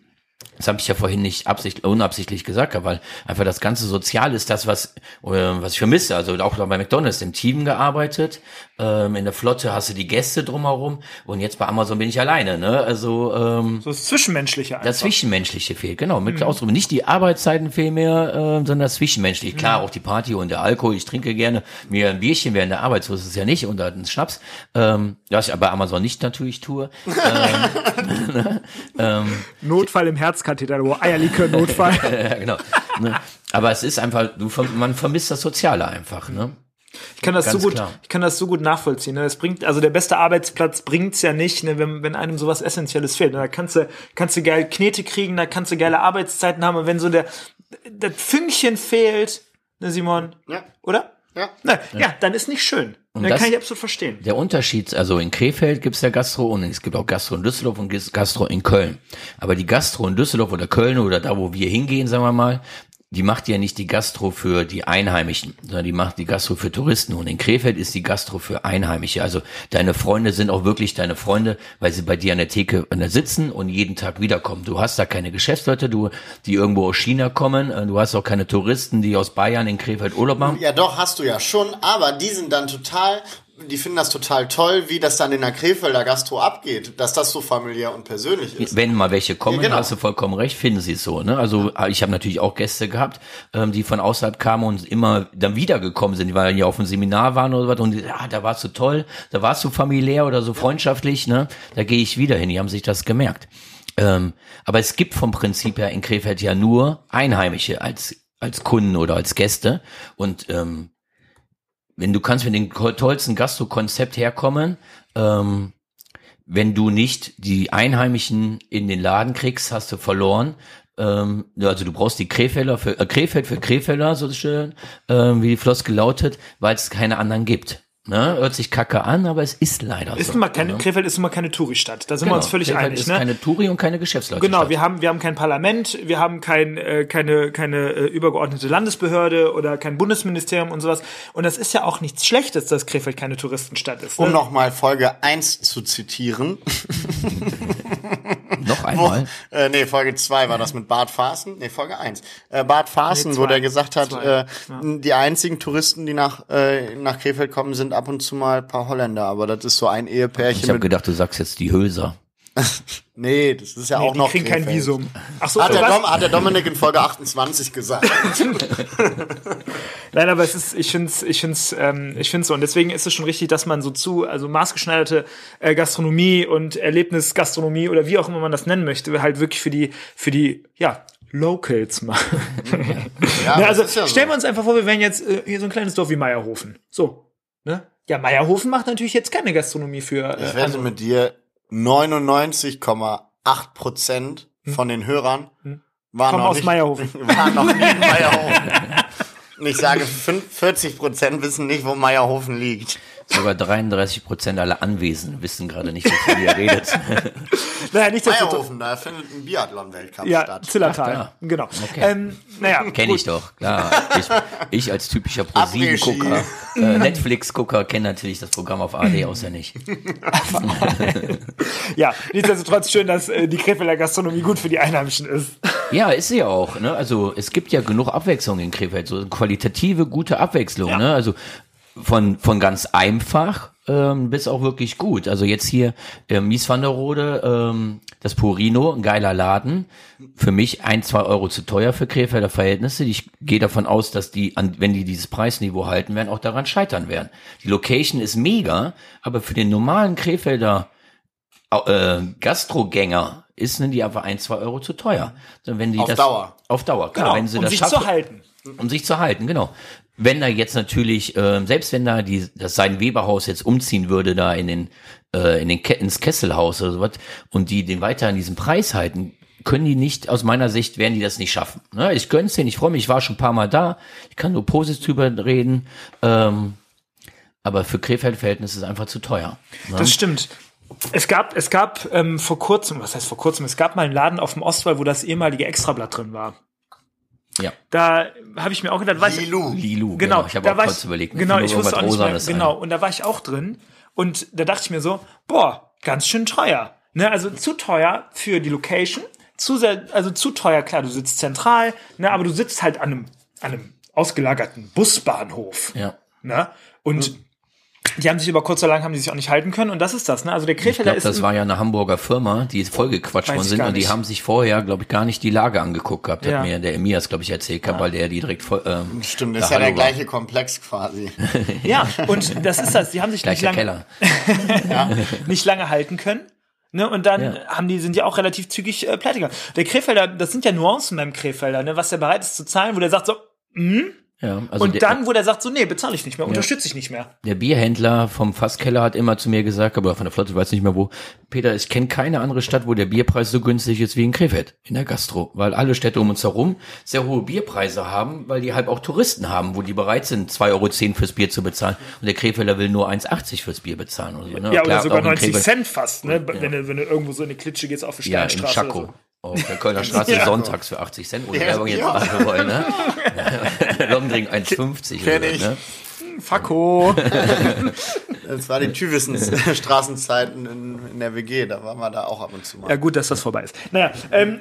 Das habe ich ja vorhin nicht absichtlich, unabsichtlich gesagt, weil einfach das ganze Sozial ist das, was, äh, was ich vermisse. Also auch bei McDonalds im Team gearbeitet, ähm, in der Flotte hast du die Gäste drumherum und jetzt bei Amazon bin ich alleine. Ne? Also ähm, So das Zwischenmenschliche einfach. das Zwischenmenschliche fehlt, genau. Mit Ausdruck. Nicht die Arbeitszeiten fehlen mehr, äh, sondern das Zwischenmenschliche. Klar, auch die Party und der Alkohol. Ich trinke gerne mir ein Bierchen während der Arbeit, so ist es ja nicht, und einen Schnaps. Ähm, was ich bei Amazon nicht natürlich tue. *laughs* *laughs* Notfall im Herzkatheter, wo Eierlikör Notfall. *laughs* ja, genau. Ne? Aber es ist einfach, du, man vermisst das Soziale einfach. Ne? Ich kann das Ganz so gut, klar. ich kann das so gut nachvollziehen. Ne? Es bringt, also der beste Arbeitsplatz bringt's ja nicht, ne, wenn, wenn einem sowas Essentielles fehlt. Da kannst du, kannst du geil Knete kriegen, da kannst du geile Arbeitszeiten haben. Und wenn so der, das Fünkchen fehlt, ne, Simon? Ja. Oder? Ja. Na, ja. dann ist nicht schön. Ne, das- kann ich absolut verstehen. Der Unterschied, also in Krefeld gibt's ja Gastro und es gibt auch Gastro in Düsseldorf und Gastro in Köln. Aber die Gastro in Düsseldorf oder Köln oder da, wo wir hingehen, sagen wir mal, die macht ja nicht die Gastro für die Einheimischen, sondern die macht die Gastro für Touristen. Und in Krefeld ist die Gastro für Einheimische. Also deine Freunde sind auch wirklich deine Freunde, weil sie bei dir an der Theke äh, sitzen und jeden Tag wiederkommen. Du hast da keine Geschäftsleute, du, die irgendwo aus China kommen. äh, Du hast auch keine Touristen, die aus Bayern in Krefeld Urlaub machen. Ja, doch, hast du ja schon, aber die sind dann total, die finden das total toll, wie das dann in der Krefelder Gastro abgeht, dass das so familiär und persönlich ist. Wenn mal welche kommen, Ja, genau. hast du vollkommen recht, finden sie es so. Ne? Also ich habe natürlich auch Gäste gehabt, ähm, die von außerhalb kamen und immer dann wiedergekommen sind, weil die auf einem Seminar waren oder was und ja, da warst du toll, da warst du familiär oder so freundschaftlich, ne? Da gehe ich wieder hin. Die haben sich das gemerkt. Ähm, aber es gibt vom Prinzip her in Krefeld ja nur Einheimische als als Kunden oder als Gäste und ähm, wenn du kannst mit dem tollsten Gastro-Konzept herkommen, ähm, wenn du nicht die Einheimischen in den Laden kriegst, hast du verloren. Ähm, also du brauchst die Krefelder für äh, Krefeld für Krefelder, so schön, ähm, wie die Floskel lautet, weil es keine anderen gibt. Ne? Hört sich kacke an, aber es ist leider Ist so. nun mal keine, ne? Krefeld ist nun mal keine Touri-Stadt. Da sind Genau. wir uns völlig Krefeld einig. ist Ne? keine Touri und keine Geschäftsleute. Genau, wir haben, wir haben kein Parlament, wir haben kein, äh, keine, keine äh, übergeordnete Landesbehörde oder kein Bundesministerium und sowas. Und das ist ja auch nichts Schlechtes, dass Krefeld keine Touristenstadt ist. Ne? Um nochmal Folge 1 zu zitieren. *laughs* noch *laughs* einmal. Äh, nee, Folge 2 war das mit Bart Farsen. Nee, Folge 1. Äh, Bart Farsen, Nee, wo der gesagt hat, Zwei. äh, die einzigen Touristen, die nach, äh, nach Krefeld kommen, sind ab und zu mal ein paar Holländer. Aber das ist so ein Ich Ehepärchen habe mit... gedacht, du sagst jetzt die Hülser. *laughs* Nee, das ist ja Nee, auch die noch kriegen kein Krefeld. Visum. Ach so, Hat der? Dom, hat der Dominik in Folge 28 gesagt. *laughs* Nein, aber es ist, ich finde es, ich find's, ähm, ich find's so. Und deswegen ist es schon richtig, dass man so zu, also maßgeschneiderte äh, Gastronomie und Erlebnisgastronomie oder wie auch immer man das nennen möchte, halt wirklich für die, für die, ja, Locals macht. *laughs* Ja, ne, das also ja stellen wir uns einfach vor, wir wären jetzt äh, hier so ein kleines Dorf wie Meierhofen. So. Ne? Ja, Meierhofen macht natürlich jetzt keine Gastronomie für. Ich Äh, wette mit dir, 99,8 Prozent von den Hörern waren Kommen noch aus nicht, Meierhofen. *laughs* waren noch nie in *laughs* Meierhofen. Und ich sage, 40 Prozent wissen nicht, wo Meierhofen liegt. Sogar 33 Prozent aller Anwesenden wissen gerade nicht, wovon ihr redet. *laughs* naja, nicht Meierhofen, da findet ein Biathlon-Weltcup Ja, statt. Zillertal. Ach, Genau. Okay. Ähm, naja, Kenne ich doch, klar. Ich, ich als typischer *laughs* ProSieben-Gucker, äh, Netflix-Gucker, kenne natürlich das Programm auf AD auswendig. *laughs* Ja, nichtsdestotrotz schön, dass äh, die Krefelder Gastronomie gut für die Einheimischen ist. Ja, ist sie ja auch. Ne? Also es gibt ja genug Abwechslung in Krefeld, so qualitative, gute Abwechslung. Ne? Also von, von ganz einfach ähm, bis auch wirklich gut. Also jetzt hier äh, Mies van der Rode, ähm, das Purino, ein geiler Laden. Für mich ein, zwei Euro zu teuer für Krefelder Verhältnisse. Ich gehe davon aus, dass die, an, wenn die dieses Preisniveau halten werden, auch daran scheitern werden. Die Location ist mega, aber für den normalen Krefelder äh, Gastrogänger ist ne, die aber ein, zwei Euro zu teuer. Wenn die Auf das, Dauer. Auf Dauer, klar. Genau, wenn sie um das sich schaffen, zu halten. um sich zu halten, genau. Wenn da jetzt natürlich, ähm, selbst wenn da die, das sein Weberhaus jetzt umziehen würde, da in den, äh, in den Ke ins Kesselhaus oder sowas, und die den weiter an diesem Preis halten, können die nicht, aus meiner Sicht, werden die das nicht schaffen. Ne? Ich gönn's denen, ich freue mich, ich war schon ein paar Mal da, ich kann nur positiv reden, ähm, aber für Krefeld-Verhältnisse ist es einfach zu teuer. Ne? Das stimmt. Es gab, es gab ähm, vor kurzem, was heißt vor kurzem, es gab mal einen Laden auf dem Ostwall, wo das ehemalige Extrablatt drin war. Ja. Da habe ich mir auch gedacht, ich, Lilu. Lilu, genau, Ich habe da auch war kurz ich, überlegt. genau, mir ich wusste auch irgendwas nicht mehr, ein. genau, und da war ich auch drin und da dachte ich mir so, boah, ganz schön teuer. Ne, also zu teuer für die Location, zu sehr, also zu teuer, klar, du sitzt zentral, ne, aber du sitzt halt an einem, an einem ausgelagerten Busbahnhof. Ja. Ne? Und die haben sich über kurz oder lang haben die sich auch nicht halten können und das ist das, ne? Also der Ich Krefelder glaube, ist das war ja eine Hamburger Firma, die vollgequatscht worden ich sind und die haben sich vorher, glaube ich, gar nicht die Lage angeguckt gehabt. Ja. Hat mir der Emias, glaube ich, erzählt gehabt, weil der die direkt voll, ähm, Stimmt, da das ist ja der Hallo war. gleiche Komplex quasi. *laughs* Ja, und das ist das. Die haben sich nicht Gleicher lange, Keller. *laughs* nicht lange halten können. Ne, und dann Ja. haben die, sind die auch relativ zügig äh, pleite gegangen. Der Krefelder, das sind ja Nuancen beim Krefelder, ne, was der bereit ist zu zahlen, wo der sagt so, Ja, also und der, dann, wo der sagt so, nee, bezahle ich nicht mehr, unterstütze ich nicht mehr. der Bierhändler vom Fasskeller hat immer zu mir gesagt, aber von der Flotte, ich weiß nicht mehr wo, Peter, ich kenne keine andere Stadt, wo der Bierpreis so günstig ist wie in Krefeld, in der Gastro. Weil alle Städte um uns herum sehr hohe Bierpreise haben, weil die halt auch Touristen haben, wo die bereit sind, 2,10 Euro fürs Bier zu bezahlen. Und der Krefelder will nur 1,80 fürs Bier bezahlen. Oder so, ne? Ja, Klar, oder sogar auch in 90 Krefeld- Cent fast, ne, wenn, du, wenn du irgendwo so in eine Klitsche gehst auf die Ja, in. Chaco. Auf der Kölner *laughs* Straße Ja. sonntags für 80 Cent, ohne Ja, Werbung jetzt ja. machen wollen, ne? *laughs* Longdrink 1,50 Kenn oder so, ich. ne? Facko. *laughs* Das war die Tüwissen-Straßenzeiten in, in der WG, da waren wir da auch ab und zu mal. Ja, gut, dass das vorbei ist. Naja, ähm,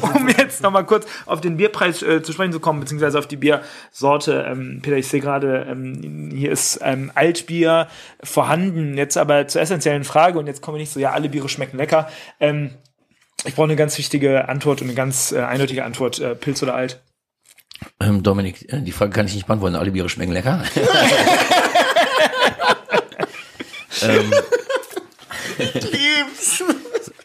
um jetzt nochmal kurz auf den Bierpreis äh, zu sprechen zu kommen, beziehungsweise auf die Biersorte. Ähm, Peter, ich sehe gerade, ähm, hier ist ähm, Altbier vorhanden. Jetzt aber zur essentiellen Frage, und jetzt kommen wir nicht so, ja, alle Biere schmecken lecker. Ich brauche eine ganz wichtige Antwort und eine ganz äh, eindeutige Antwort. Äh, Pilz oder Alt? Ähm, Dominik, äh, die Frage kann ich nicht beantworten. Alle Biere schmecken lecker. *laughs* ähm,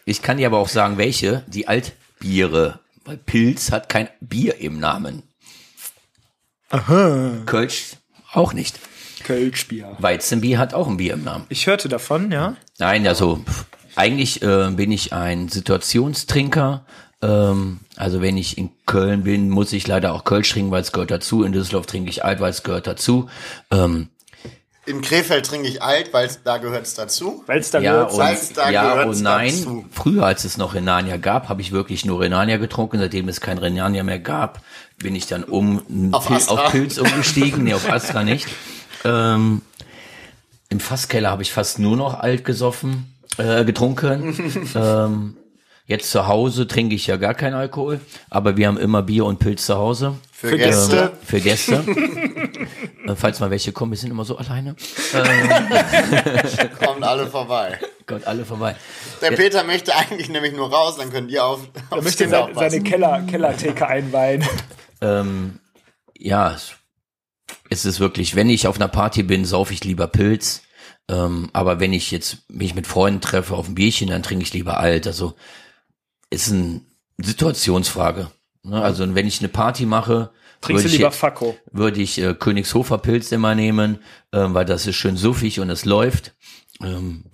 ich kann dir aber auch sagen, welche. Die Altbiere. Weil Pilz hat kein Bier im Namen. Aha. Kölsch auch nicht. Kölschbier. Weizenbier hat auch ein Bier im Namen. Ich hörte davon, ja. Nein, also pff, eigentlich äh, bin ich ein Situationstrinker. Ähm, also wenn ich in Köln bin, muss ich leider auch Kölsch trinken, weil es gehört dazu. In Düsseldorf trinke ich Alt, weil es gehört dazu. Ähm, in Krefeld trinke ich alt, weil da gehört es dazu. Weil es da Ja, wird. Salz, da und, ja gehört's und nein, dazu. früher als es noch Renania gab, habe ich wirklich nur Renania getrunken. Seitdem es kein Renania mehr gab, bin ich dann um Auf Pil- Astra. auf Pilz umgestiegen. nee, auf Astra nicht. Ähm, Im Fasskeller habe ich fast nur noch alt gesoffen, äh, getrunken. *laughs* ähm, jetzt zu Hause trinke ich ja gar keinen Alkohol, aber wir haben immer Bier und Pilz zu Hause. Für Gäste. Ähm, für *laughs* Gäste. Äh, Falls mal welche kommen, wir sind immer so alleine. *laughs* Kommt alle vorbei. Gott, alle vorbei. Der Peter möchte eigentlich nämlich nur raus, dann könnt ihr auf, Er möchte seine, seine Keller, Kellertheke einweihen. Ähm, ja, es, es ist wirklich, wenn ich auf einer Party bin, saufe ich lieber Pilz. Ähm, aber wenn ich jetzt mich mit Freunden treffe auf ein Bierchen, dann trinke ich lieber alt. Also ist eine Situationsfrage. Ne? Also wenn ich eine Party mache, Trinkst du würde ich, lieber Fakko? würde ich äh, Königshofer Pilz immer nehmen, ähm, weil das ist schön suffig und es läuft. Ähm,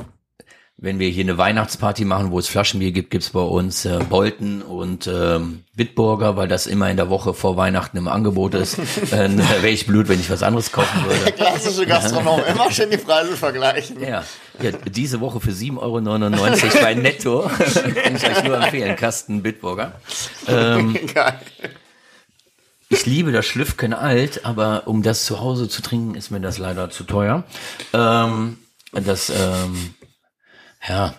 wenn wir hier eine Weihnachtsparty machen, wo es Flaschenbier gibt, gibt's bei uns äh, Bolten und ähm, Bitburger, weil das immer in der Woche vor Weihnachten im Angebot ist. *laughs* äh, Wäre ich blöd, wenn ich was anderes kaufen würde. Klassische Gastronom, immer schön die Preise vergleichen. Ja, ja diese Woche für 7,99 Euro bei Netto. *laughs* Kann ich euch nur empfehlen, Kasten Bitburger. Ähm, *laughs* Geil. Ich liebe das Schlüffken alt, aber um das zu Hause zu trinken, ist mir das leider zu teuer. Ähm, das, ähm, ja,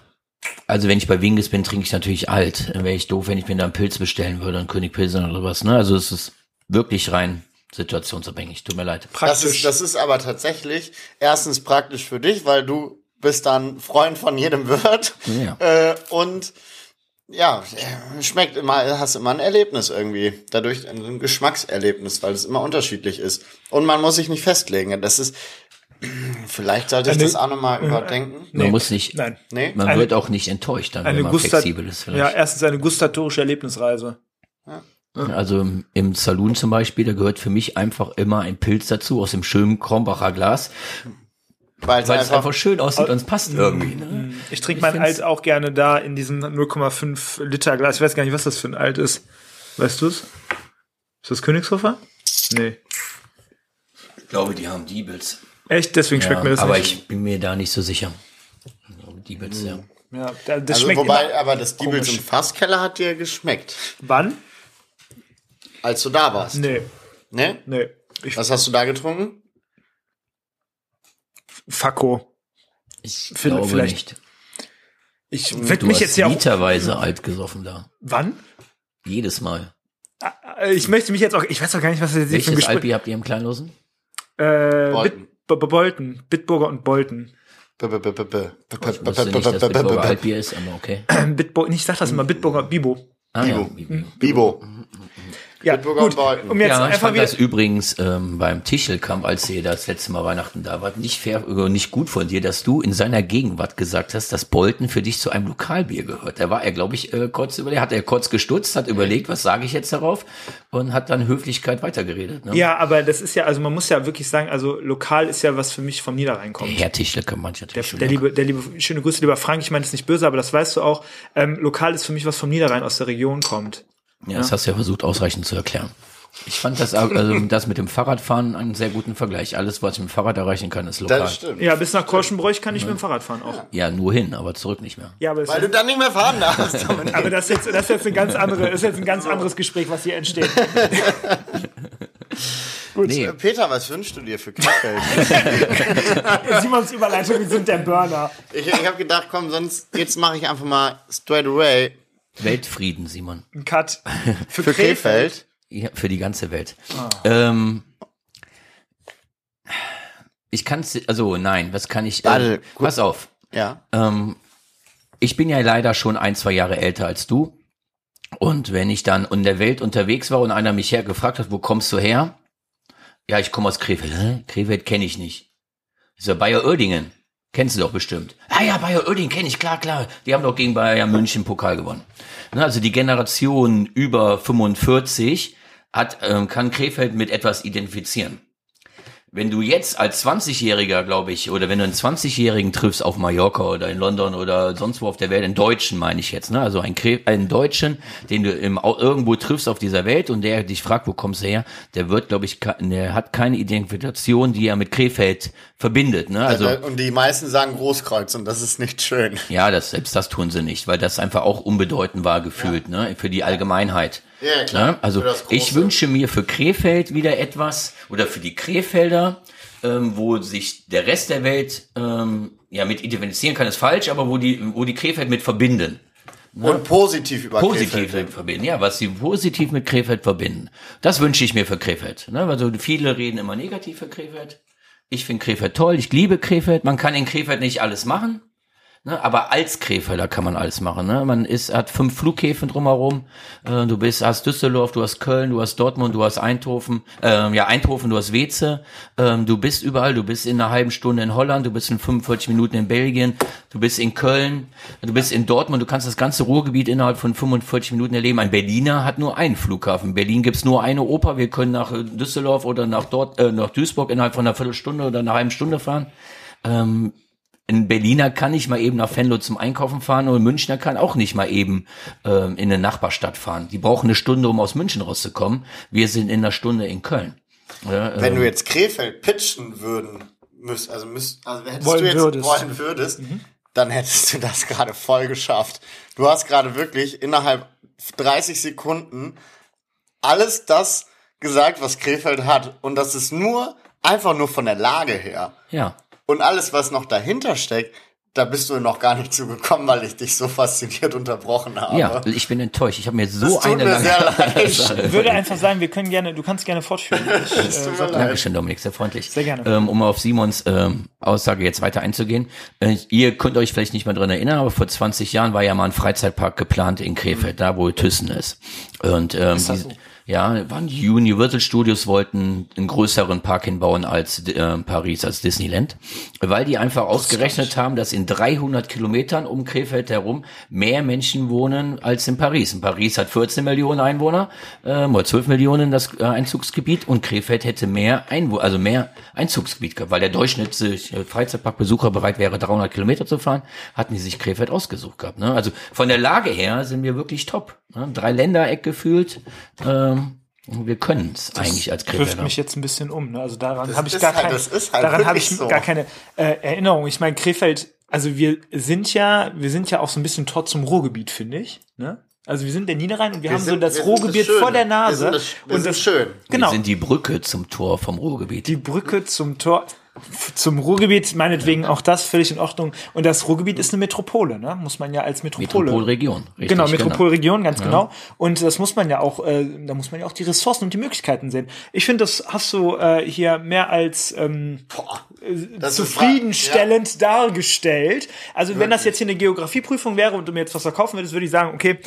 also wenn ich bei Wingis bin, trinke ich natürlich alt. Wäre ich doof, wenn ich mir da einen Pilz bestellen würde, einen König Pilsen oder was. Ne? Also es ist wirklich rein situationsabhängig. Tut mir leid. Das ist, das ist aber tatsächlich erstens praktisch für dich, weil du bist dann Freund von jedem Wirt. Ja. *laughs* Äh, und ja, schmeckt immer, hast immer ein Erlebnis irgendwie. Dadurch ein Geschmackserlebnis, weil es immer unterschiedlich ist. Und man muss sich nicht festlegen. Das ist, vielleicht sollte ich Eine- das auch nochmal überdenken. Man muss nicht, Nein. Nee? man Eine- wird auch nicht enttäuscht, dann, wenn man Gustat flexibel ist ja, vielleicht. erstens eine gustatorische Erlebnisreise. Also im, im Saloon zum Beispiel, da gehört für mich einfach immer ein Pilz dazu aus dem schönen Krombacher Glas, Weil es weil es einfach, einfach schön aussieht und es passt irgendwie. Ne? Ich trinke mein Alt auch gerne da in diesem 0,5 Liter Glas. Ich weiß gar nicht, was das für ein Alt ist. Weißt du es? Ist das Königshofer? Nee. Ich glaube, die haben Diebels. Echt? Deswegen schmeckt mir das aber nicht. ich bin mir da nicht so sicher. Ich glaube, Diebels, ja. ja, da- das also schmeckt wobei, immer aber das Diebels komisch. im Fasskeller hat dir geschmeckt, Wann? als du da warst. Nee, Ne? nee. Ich, Was hast du da getrunken? Fakko. Ich Vielleicht- glaube vielleicht- nicht. Ich würde Du mich hast jetzt ja auch. literweise alt gesoffen da. Wann? Jedes Mal. Äh, Ich möchte mich jetzt auch. Ich weiß doch gar nicht, was das jetzt hier für ein Welches. Altbier habt ihr im Kleinlosen? Äh, Bolten. Bolten. Bitburger und Bolten. B- b- b- b- b- b- Ich wusste nicht, dass Bitburger Altbier ist, aber okay. Bitburger, ich sag das immer, Bitburger Bibo. Ah, ja. Bibo. Bibo. Ja, gut. Um jetzt Ja, ich fand wieder. das übrigens ähm, beim Tischelkampf, als ihr das letzte Mal Weihnachten da wart, nicht fair, nicht gut von dir, dass du in seiner Gegenwart gesagt hast, dass Bolten für dich zu einem Lokalbier gehört. Da war er, glaube ich, äh, kurz überlegt, hat er kurz gestutzt, hat überlegt, was sage ich jetzt darauf und hat dann Höflichkeit weitergeredet. Ne? Ja, aber das ist ja, also man muss ja wirklich sagen, also lokal ist ja was für mich vom Niederrhein kommt. Herr Tischelkamp manchmal Der, der liebe, der liebe, schöne Grüße, lieber Frank, ich meine das ist nicht böse, aber das weißt du auch. Ähm, lokal ist für mich was vom Niederrhein aus der Region kommt. Ja, das hast du ja versucht ausreichend zu erklären. Ich fand das, also das mit dem Fahrradfahren einen sehr guten Vergleich. Alles, was ich mit dem Fahrrad erreichen kann, ist lokal. Das stimmt. Ja, bis nach Korschenbräuch kann ich mit dem Fahrrad fahren auch. Ja, nur hin, aber zurück nicht mehr. Ja, aber, Weil du dann nicht mehr fahren darfst. *laughs* Aber das ist jetzt, das ist jetzt eine ganz andere, ist jetzt ein ganz anderes Gespräch, was hier entsteht. *laughs* Nee, Peter, was wünschst du dir für Krefeld? *laughs* Simons Überleitungen sind der Burner. ich ich habe gedacht, komm, sonst jetzt mache ich einfach mal straight away Weltfrieden, Simon. Ein Cut. *laughs* Für, für Krefeld. Ja, für die ganze Welt. Ähm, ich kann es, also nein, was kann ich, äh, pass auf. Ja. Ähm, ich bin ja leider schon ein, zwei Jahre älter als du. Und wenn ich dann in der Welt unterwegs war und einer mich her gefragt hat, wo kommst du her? Ja, ich komme aus Krefeld. Hä? Krefeld kenne ich nicht. Ich so, Bayer Oerdingen. Kennst du doch bestimmt. Ah ja, Bayer Oerdingen kenne ich, klar, klar. Die haben doch gegen Bayern München Pokal gewonnen. Ne, Also die Generation über 45 hat, ähm, kann Krefeld mit etwas identifizieren. Wenn du jetzt als 20-Jähriger, glaube ich, oder wenn du einen 20-Jährigen triffst auf Mallorca oder in London oder sonst wo auf der Welt, einen Deutschen meine ich jetzt, ne? Also einen, Kre- einen Deutschen, den du im, irgendwo triffst auf dieser Welt und der dich fragt, wo kommst du her, der wird, glaube ich, der hat keine Identifikation, die er mit Krefeld verbindet, ne? Also und die meisten sagen Großkreuz und das ist nicht schön. ja, das selbst das tun sie nicht, weil das einfach auch unbedeutend war gefühlt, ne, für die Allgemeinheit. Ja, klar. Ne? Also ich wünsche mir für Krefeld wieder etwas oder für die Krefelder, ähm, wo sich der Rest der Welt ähm, ja mit identifizieren kann, ist falsch, aber wo die wo die Krefeld mit verbinden. Und positiv über Positiv Krefeld. mit verbinden, ja, was sie positiv mit Krefeld verbinden. Das wünsche ich mir für Krefeld. Ne? Also viele reden immer negativ für Krefeld. Ich finde Krefeld toll, ich liebe Krefeld. Man kann in Krefeld nicht alles machen. Ne, aber als Krefelder kann man alles machen. Ne? Man ist, hat fünf Flughäfen drumherum. Äh, du bist, hast Düsseldorf, du hast Köln, du hast Dortmund, du hast Eindhoven, ähm, ja Eindhoven, du hast Weze. Ähm, du bist überall. Du bist in einer halben Stunde in Holland, du bist in 45 Minuten in Belgien, du bist in Köln, du bist in Dortmund. Du kannst das ganze Ruhrgebiet innerhalb von 45 Minuten erleben. Ein Berliner hat nur einen Flughafen. In Berlin gibt's nur eine Oper. Wir können nach äh, Düsseldorf oder nach dort, äh, nach Duisburg innerhalb von einer Viertelstunde oder einer halben Stunde fahren. Ähm, ein Berliner kann nicht mal eben nach Venlo zum Einkaufen fahren und ein Münchner kann auch nicht mal eben ähm, in eine Nachbarstadt fahren. Die brauchen eine Stunde, um aus München rauszukommen. Wir sind in einer Stunde in Köln. Ja, Wenn ähm, du jetzt Krefeld pitchen würden, müsst, also müsst, also hättest Wollen du jetzt würdest. wollen würdest, dann hättest du das gerade voll geschafft. Du hast gerade wirklich innerhalb 30 Sekunden alles das gesagt, was Krefeld hat. Und das ist nur, einfach nur von der Lage her. ja. Und alles, was noch dahinter steckt, da bist du noch gar nicht zugekommen, weil ich dich so fasziniert unterbrochen habe. Ja, ich bin enttäuscht. Ich habe mir so Das eine mir lange sehr leid. Ich würde *laughs* einfach sagen, wir können gerne, du kannst gerne fortführen. *laughs* Ich, äh. Dankeschön, Dominik, sehr freundlich. Sehr gerne. Ähm, um auf Simons ähm, Aussage jetzt weiter einzugehen. Äh, ihr könnt euch vielleicht nicht mehr dran erinnern, aber vor 20 Jahren war ja mal ein Freizeitpark geplant in Krefeld, da wo Thyssen ist. Und ähm, die, so? Ja, waren die Universal Studios wollten einen größeren Park hinbauen als äh, Paris, als Disneyland, weil die einfach ausgerechnet haben, dass in 300 Kilometern um Krefeld herum mehr Menschen wohnen als in Paris. In Paris hat 14 Millionen Einwohner, oder 12 Millionen das äh, Einzugsgebiet und Krefeld hätte mehr Einwohner, also mehr Einzugsgebiet gehabt, weil der durchschnittliche Freizeitparkbesucher bereit wäre, 300 Kilometer zu fahren, hatten die sich Krefeld ausgesucht gehabt. Ne? Also von der Lage her sind wir wirklich top. Ne? Drei Ländereck gefühlt. Ähm, und wir können es eigentlich als trifft Krefelder. mich jetzt ein bisschen um. Ne? Also daran Das habe ich gar halt- keine, das ist halt daran habe ich so. gar keine äh, Erinnerung. Ich meine, Krefeld, also wir sind ja, wir sind ja auch so ein bisschen trotz zum Ruhrgebiet, finde ich. Ne? Also wir sind der Niederrhein und wir, haben so sind- das wir Ruhrgebiet das Schöne. vor der Wir Nase. sind das- wir und sind das schön. Genau. Wir sind die Brücke zum Tor vom Ruhrgebiet. die Brücke zum Tor, zum Ruhrgebiet, meinetwegen auch das völlig in Ordnung. Und das Ruhrgebiet ist eine Metropole, ne? Muss man ja als Metropole. Metropolregion. Richtig, genau, Metropolregion, ganz genau. Und das muss man ja auch, äh, da muss man ja auch die Ressourcen und die Möglichkeiten sehen. Ich finde, das hast du äh, hier mehr als ähm, Das ist zufriedenstellend dargestellt. Also wenn das jetzt hier eine Geografieprüfung wäre und du mir jetzt was verkaufen würdest, würde ich sagen, okay,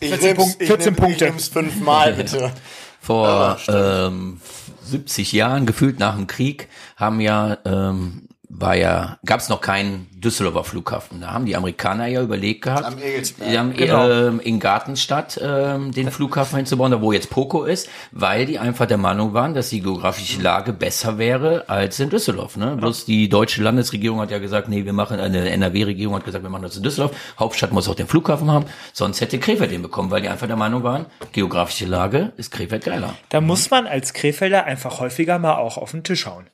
Ich 14 nehm's- Punkt- ich 14 nehm- Punkte. Ich nehm's fünfmal, bitte. Vor ähm, 70 Jahren, gefühlt nach dem Krieg, haben ja, ähm, war ja, gab es noch keinen Düsseldorfer Flughafen. Da haben die Amerikaner ja überlegt gehabt, Am die haben Genau. ähm, in Gartenstadt ähm, den Flughafen hinzubauen, da wo jetzt Poco ist, weil die einfach der Meinung waren, dass die geografische Lage besser wäre als in Düsseldorf. Ne? Bloß die deutsche Landesregierung hat ja gesagt, nee, wir machen, eine NRW-Regierung hat gesagt, wir machen das in Düsseldorf. Hauptstadt muss auch den Flughafen haben, sonst hätte Krefeld den bekommen, weil die einfach der Meinung waren, geografische Lage ist Krefeld geiler. da muss man als Krefelder einfach häufiger mal auch auf den Tisch hauen.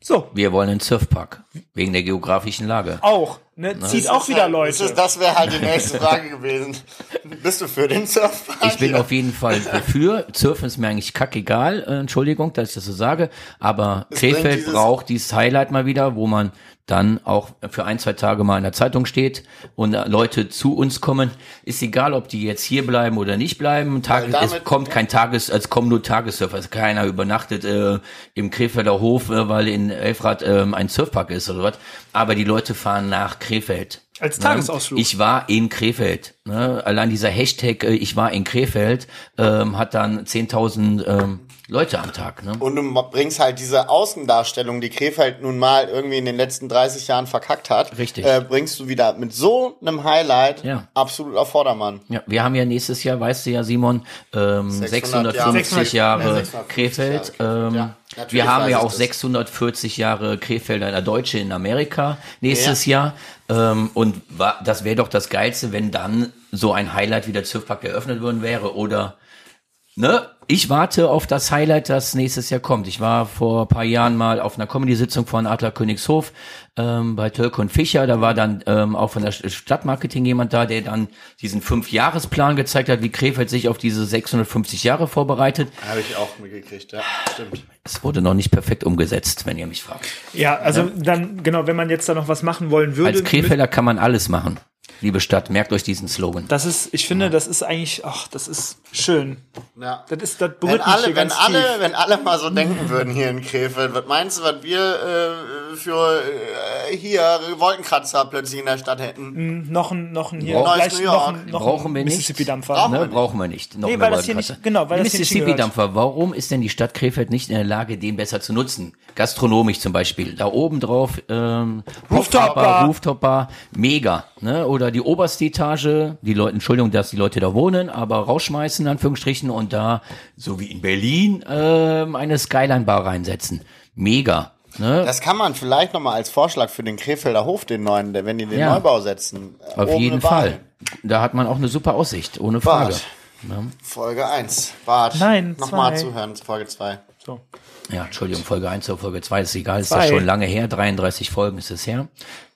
So, Wir wollen einen Surfpark. Wegen der geografischen Lage. auch. Ne? Zieht Das auch wieder halt, Leute. Das, das wäre halt die nächste Frage gewesen. *laughs* Bist du für den Surfpark? Ich bin auf jeden Fall dafür. Surfen ist mir eigentlich kackegal. Äh, Entschuldigung, dass ich das so sage. Aber Es Krefeld dieses- braucht dieses Highlight mal wieder, wo man dann auch für ein, zwei Tage mal in der Zeitung steht und Leute zu uns kommen. Ist egal, ob die jetzt hier bleiben oder nicht bleiben. Tages, Weil es kommt kein Tages, es kommen nur Tagessurfer. Also keiner übernachtet äh, im Krefelder Hof, äh, weil in Elfrath äh, ein Surfpark ist oder was. Aber die Leute fahren nach Krefeld. Als Ne? Tagesausflug. Ich war in Krefeld. Ne? Allein dieser Hashtag, äh, ich war in Krefeld, ähm, hat dann 10.000 ähm, Leute am Tag. Ne? Und du bringst halt diese Außendarstellung, die Krefeld nun mal irgendwie in den letzten 30 Jahren verkackt hat, Richtig. Äh, bringst du wieder mit so einem Highlight Ja. absolut auf Vordermann. Ja, wir haben ja nächstes Jahr, weißt du ja, Simon, ähm, 600 650 Jahre. Jahre, Ja, 650 Krefeld. Jahre. Ähm, Ja, natürlich wir haben ja auch das. 640 Jahre Krefelder der Deutsche in Amerika nächstes Jahr. Ähm, und wa- das wäre doch das Geilste, wenn dann so ein Highlight wie der Zürfpark eröffnet worden wäre oder Ne? Ich warte auf das Highlight, das nächstes Jahr kommt. Ich war vor ein paar Jahren mal auf einer Comedy-Sitzung von Adler Königshof ähm, bei Tölke und Fischer. Da war dann ähm, auch von der St- Stadtmarketing jemand da, der dann diesen Fünf-Jahres-Plan gezeigt hat, wie Krefeld sich auf diese 650 Jahre vorbereitet. Habe ich auch mitgekriegt, ja, stimmt. Es wurde noch nicht perfekt umgesetzt, wenn ihr mich fragt. Ja, also dann, genau, wenn man jetzt da noch was machen wollen würde. Als Krefelder kann man alles machen. Liebe Stadt, merkt euch diesen Slogan. Das ist, ich finde, das ist eigentlich, ach, das ist schön. Ja. Das ist, das Wenn berührt mich alle, hier wenn ganz alle, tief. wenn alle mal so denken würden hier in Krefeld, was meinst du, was wir äh, für äh, hier Wolkenkratzer plötzlich in der Stadt hätten? noch ein, noch ein hier, Brauch- Neues New noch York. ein, noch Brauchen wir nicht. Mississippi-Dampfer. Brauchen wir Ne, nicht. brauchen wir nicht. Noch Nee, eine weil das hier nicht- genau, weil nicht Mississippi-Dampfer, warum ist denn die Stadt Krefeld nicht in der Lage, den besser zu nutzen? Gastronomisch zum Beispiel. Da oben drauf, ähm, Rooftop Bar. Bar, Rooftop Bar, mega. Ne? Oder die oberste Etage, die Leute, Entschuldigung, dass die Leute da wohnen, aber rausschmeißen, in Anführungsstrichen, und da, so wie in Berlin, ähm, eine Skyline-Bar reinsetzen. Mega. Ne? Das kann man vielleicht nochmal als Vorschlag für den Krefelder Hof, den neuen, der- wenn die den Ja. Neubau setzen. äh, Auf oben jeden Fall. Da hat man auch eine super Aussicht, ohne Frage. Bart. Folge 1. Bart. Nein, Nochmal zuhören, Folge 2. So. Ja, Entschuldigung, Folge 1 oder Folge 2 ist egal, ist Zwei. ja schon lange her, 33 Folgen ist es her.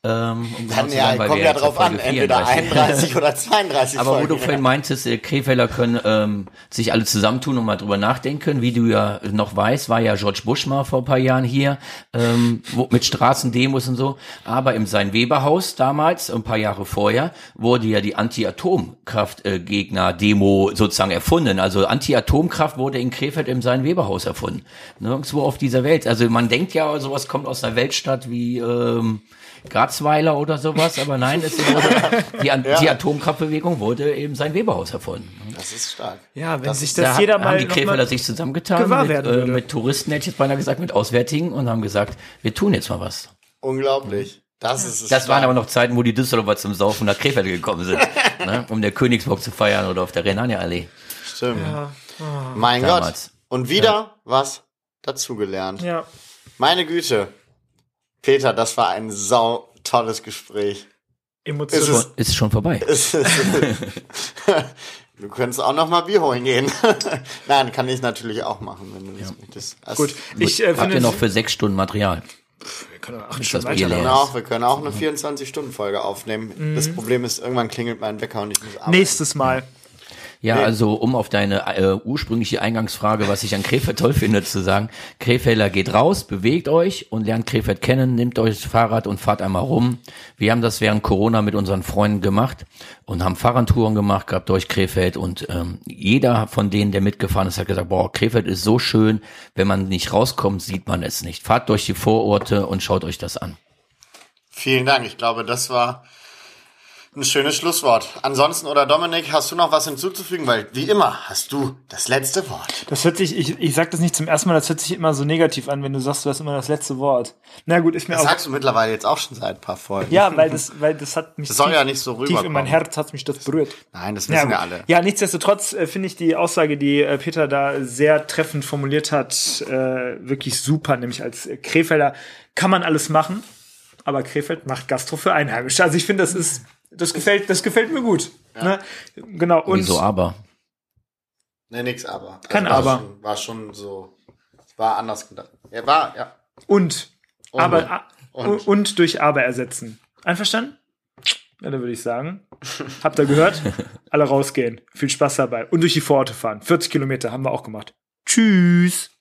Ähm, um zu ja, sein, kommt ja drauf auf an, entweder 34 31 oder 32 Aber wo Folgen. du vorhin meintest, äh, Krefelder können ähm, sich alle zusammentun und mal drüber nachdenken. Wie du ja noch weißt, war ja George Bush mal vor ein paar Jahren hier ähm, wo, mit Straßendemos und so. Aber im Sein-Weber-Haus damals, ein paar Jahre vorher, wurde ja die Anti-Atomkraft-Gegner-Demo sozusagen erfunden. Also Anti-Atomkraft wurde in Krefeld im Sein-Weber-Haus erfunden. Nirgendwo auf dieser Welt. Also man denkt ja, sowas kommt aus einer Weltstadt wie... Ähm, Garzweiler oder sowas, aber nein, es wurde, *laughs* die, An die Atomkraftbewegung wurde eben sein Weberhaus erfunden. Das ist stark. Ja, wenn Das sich das Da jeder haben mal die noch Krefelder sich zusammengetan mit, äh, mit Touristen, hätte ich jetzt beinahe gesagt, mit Auswärtigen und haben gesagt, wir tun jetzt mal was. Unglaublich. Das ist es. Das waren aber noch Zeiten, wo die Düsseldorfer zum Saufen nach Krefeld gekommen sind, *laughs* ne, um der Königsburg zu feiern oder auf der Renania-Allee. Stimmt. Mein Damals. Gott. Und wieder was dazugelernt. ja, Meine Güte. Peter, das war ein sau tolles Gespräch. Emotionen. Ist es- Ist schon vorbei. *laughs* Ist- du könntest auch noch mal Bier holen gehen. *laughs* Nein, kann ich natürlich auch machen, wenn du das möchtest. Also, Gut, ich äh, Habt ihr noch für sechs Stunden Material? wir können noch acht Stunden das? Wir können auch, wir können auch eine 24-Stunden-Folge aufnehmen. Das Problem ist, irgendwann klingelt mein Wecker und ich muss arbeiten. Nächstes Mal. Ja, Nee. also um auf deine äh, ursprüngliche Eingangsfrage, was ich an Krefeld toll finde, zu sagen, Krefelder geht raus, bewegt euch und lernt Krefeld kennen, nehmt euch das Fahrrad und fahrt einmal rum. Wir haben das während Corona mit unseren Freunden gemacht und haben Fahrradtouren gemacht gehabt durch Krefeld und ähm, jeder von denen, der mitgefahren ist, hat gesagt, boah, Krefeld ist so schön, wenn man nicht rauskommt, sieht man es nicht. Fahrt durch die Vororte und schaut euch das an. Vielen Dank. Ich glaube, das war ein schönes Schlusswort. Ansonsten, oder Dominik, hast du noch was hinzuzufügen? Weil, wie immer, hast du das letzte Wort. Das hört sich, ich, ich sag das nicht zum ersten Mal, das hört sich immer so negativ an, wenn du sagst, du hast immer das letzte Wort. Na gut, ist mir Das auch. sagst du mittlerweile jetzt auch schon seit ein paar Folgen. Ja, weil das, weil das hat mich Das soll tief, ja nicht so tief in mein Herz hat mich das berührt. Nein, das wissen ja, alle. ja, nichtsdestotrotz äh, finde ich die Aussage, die äh, Peter da sehr treffend formuliert hat, äh, wirklich super. Nämlich als Krefelder kann man alles machen, aber Krefeld macht Gastro für Einheimische. Also ich finde, das ist, das gefällt, das gefällt mir gut. Ne? Genau. Und Wieso aber? Nee, nix aber. Kein war Aber. Schon, war schon so, war anders gedacht. Er war, ja. und, aber a- Und. und. durch aber ersetzen. Einverstanden? Ja, dann würde ich sagen, *laughs* habt ihr gehört? Alle rausgehen. Viel Spaß dabei. Und durch die Vororte fahren. 40 Kilometer haben wir auch gemacht. Tschüss.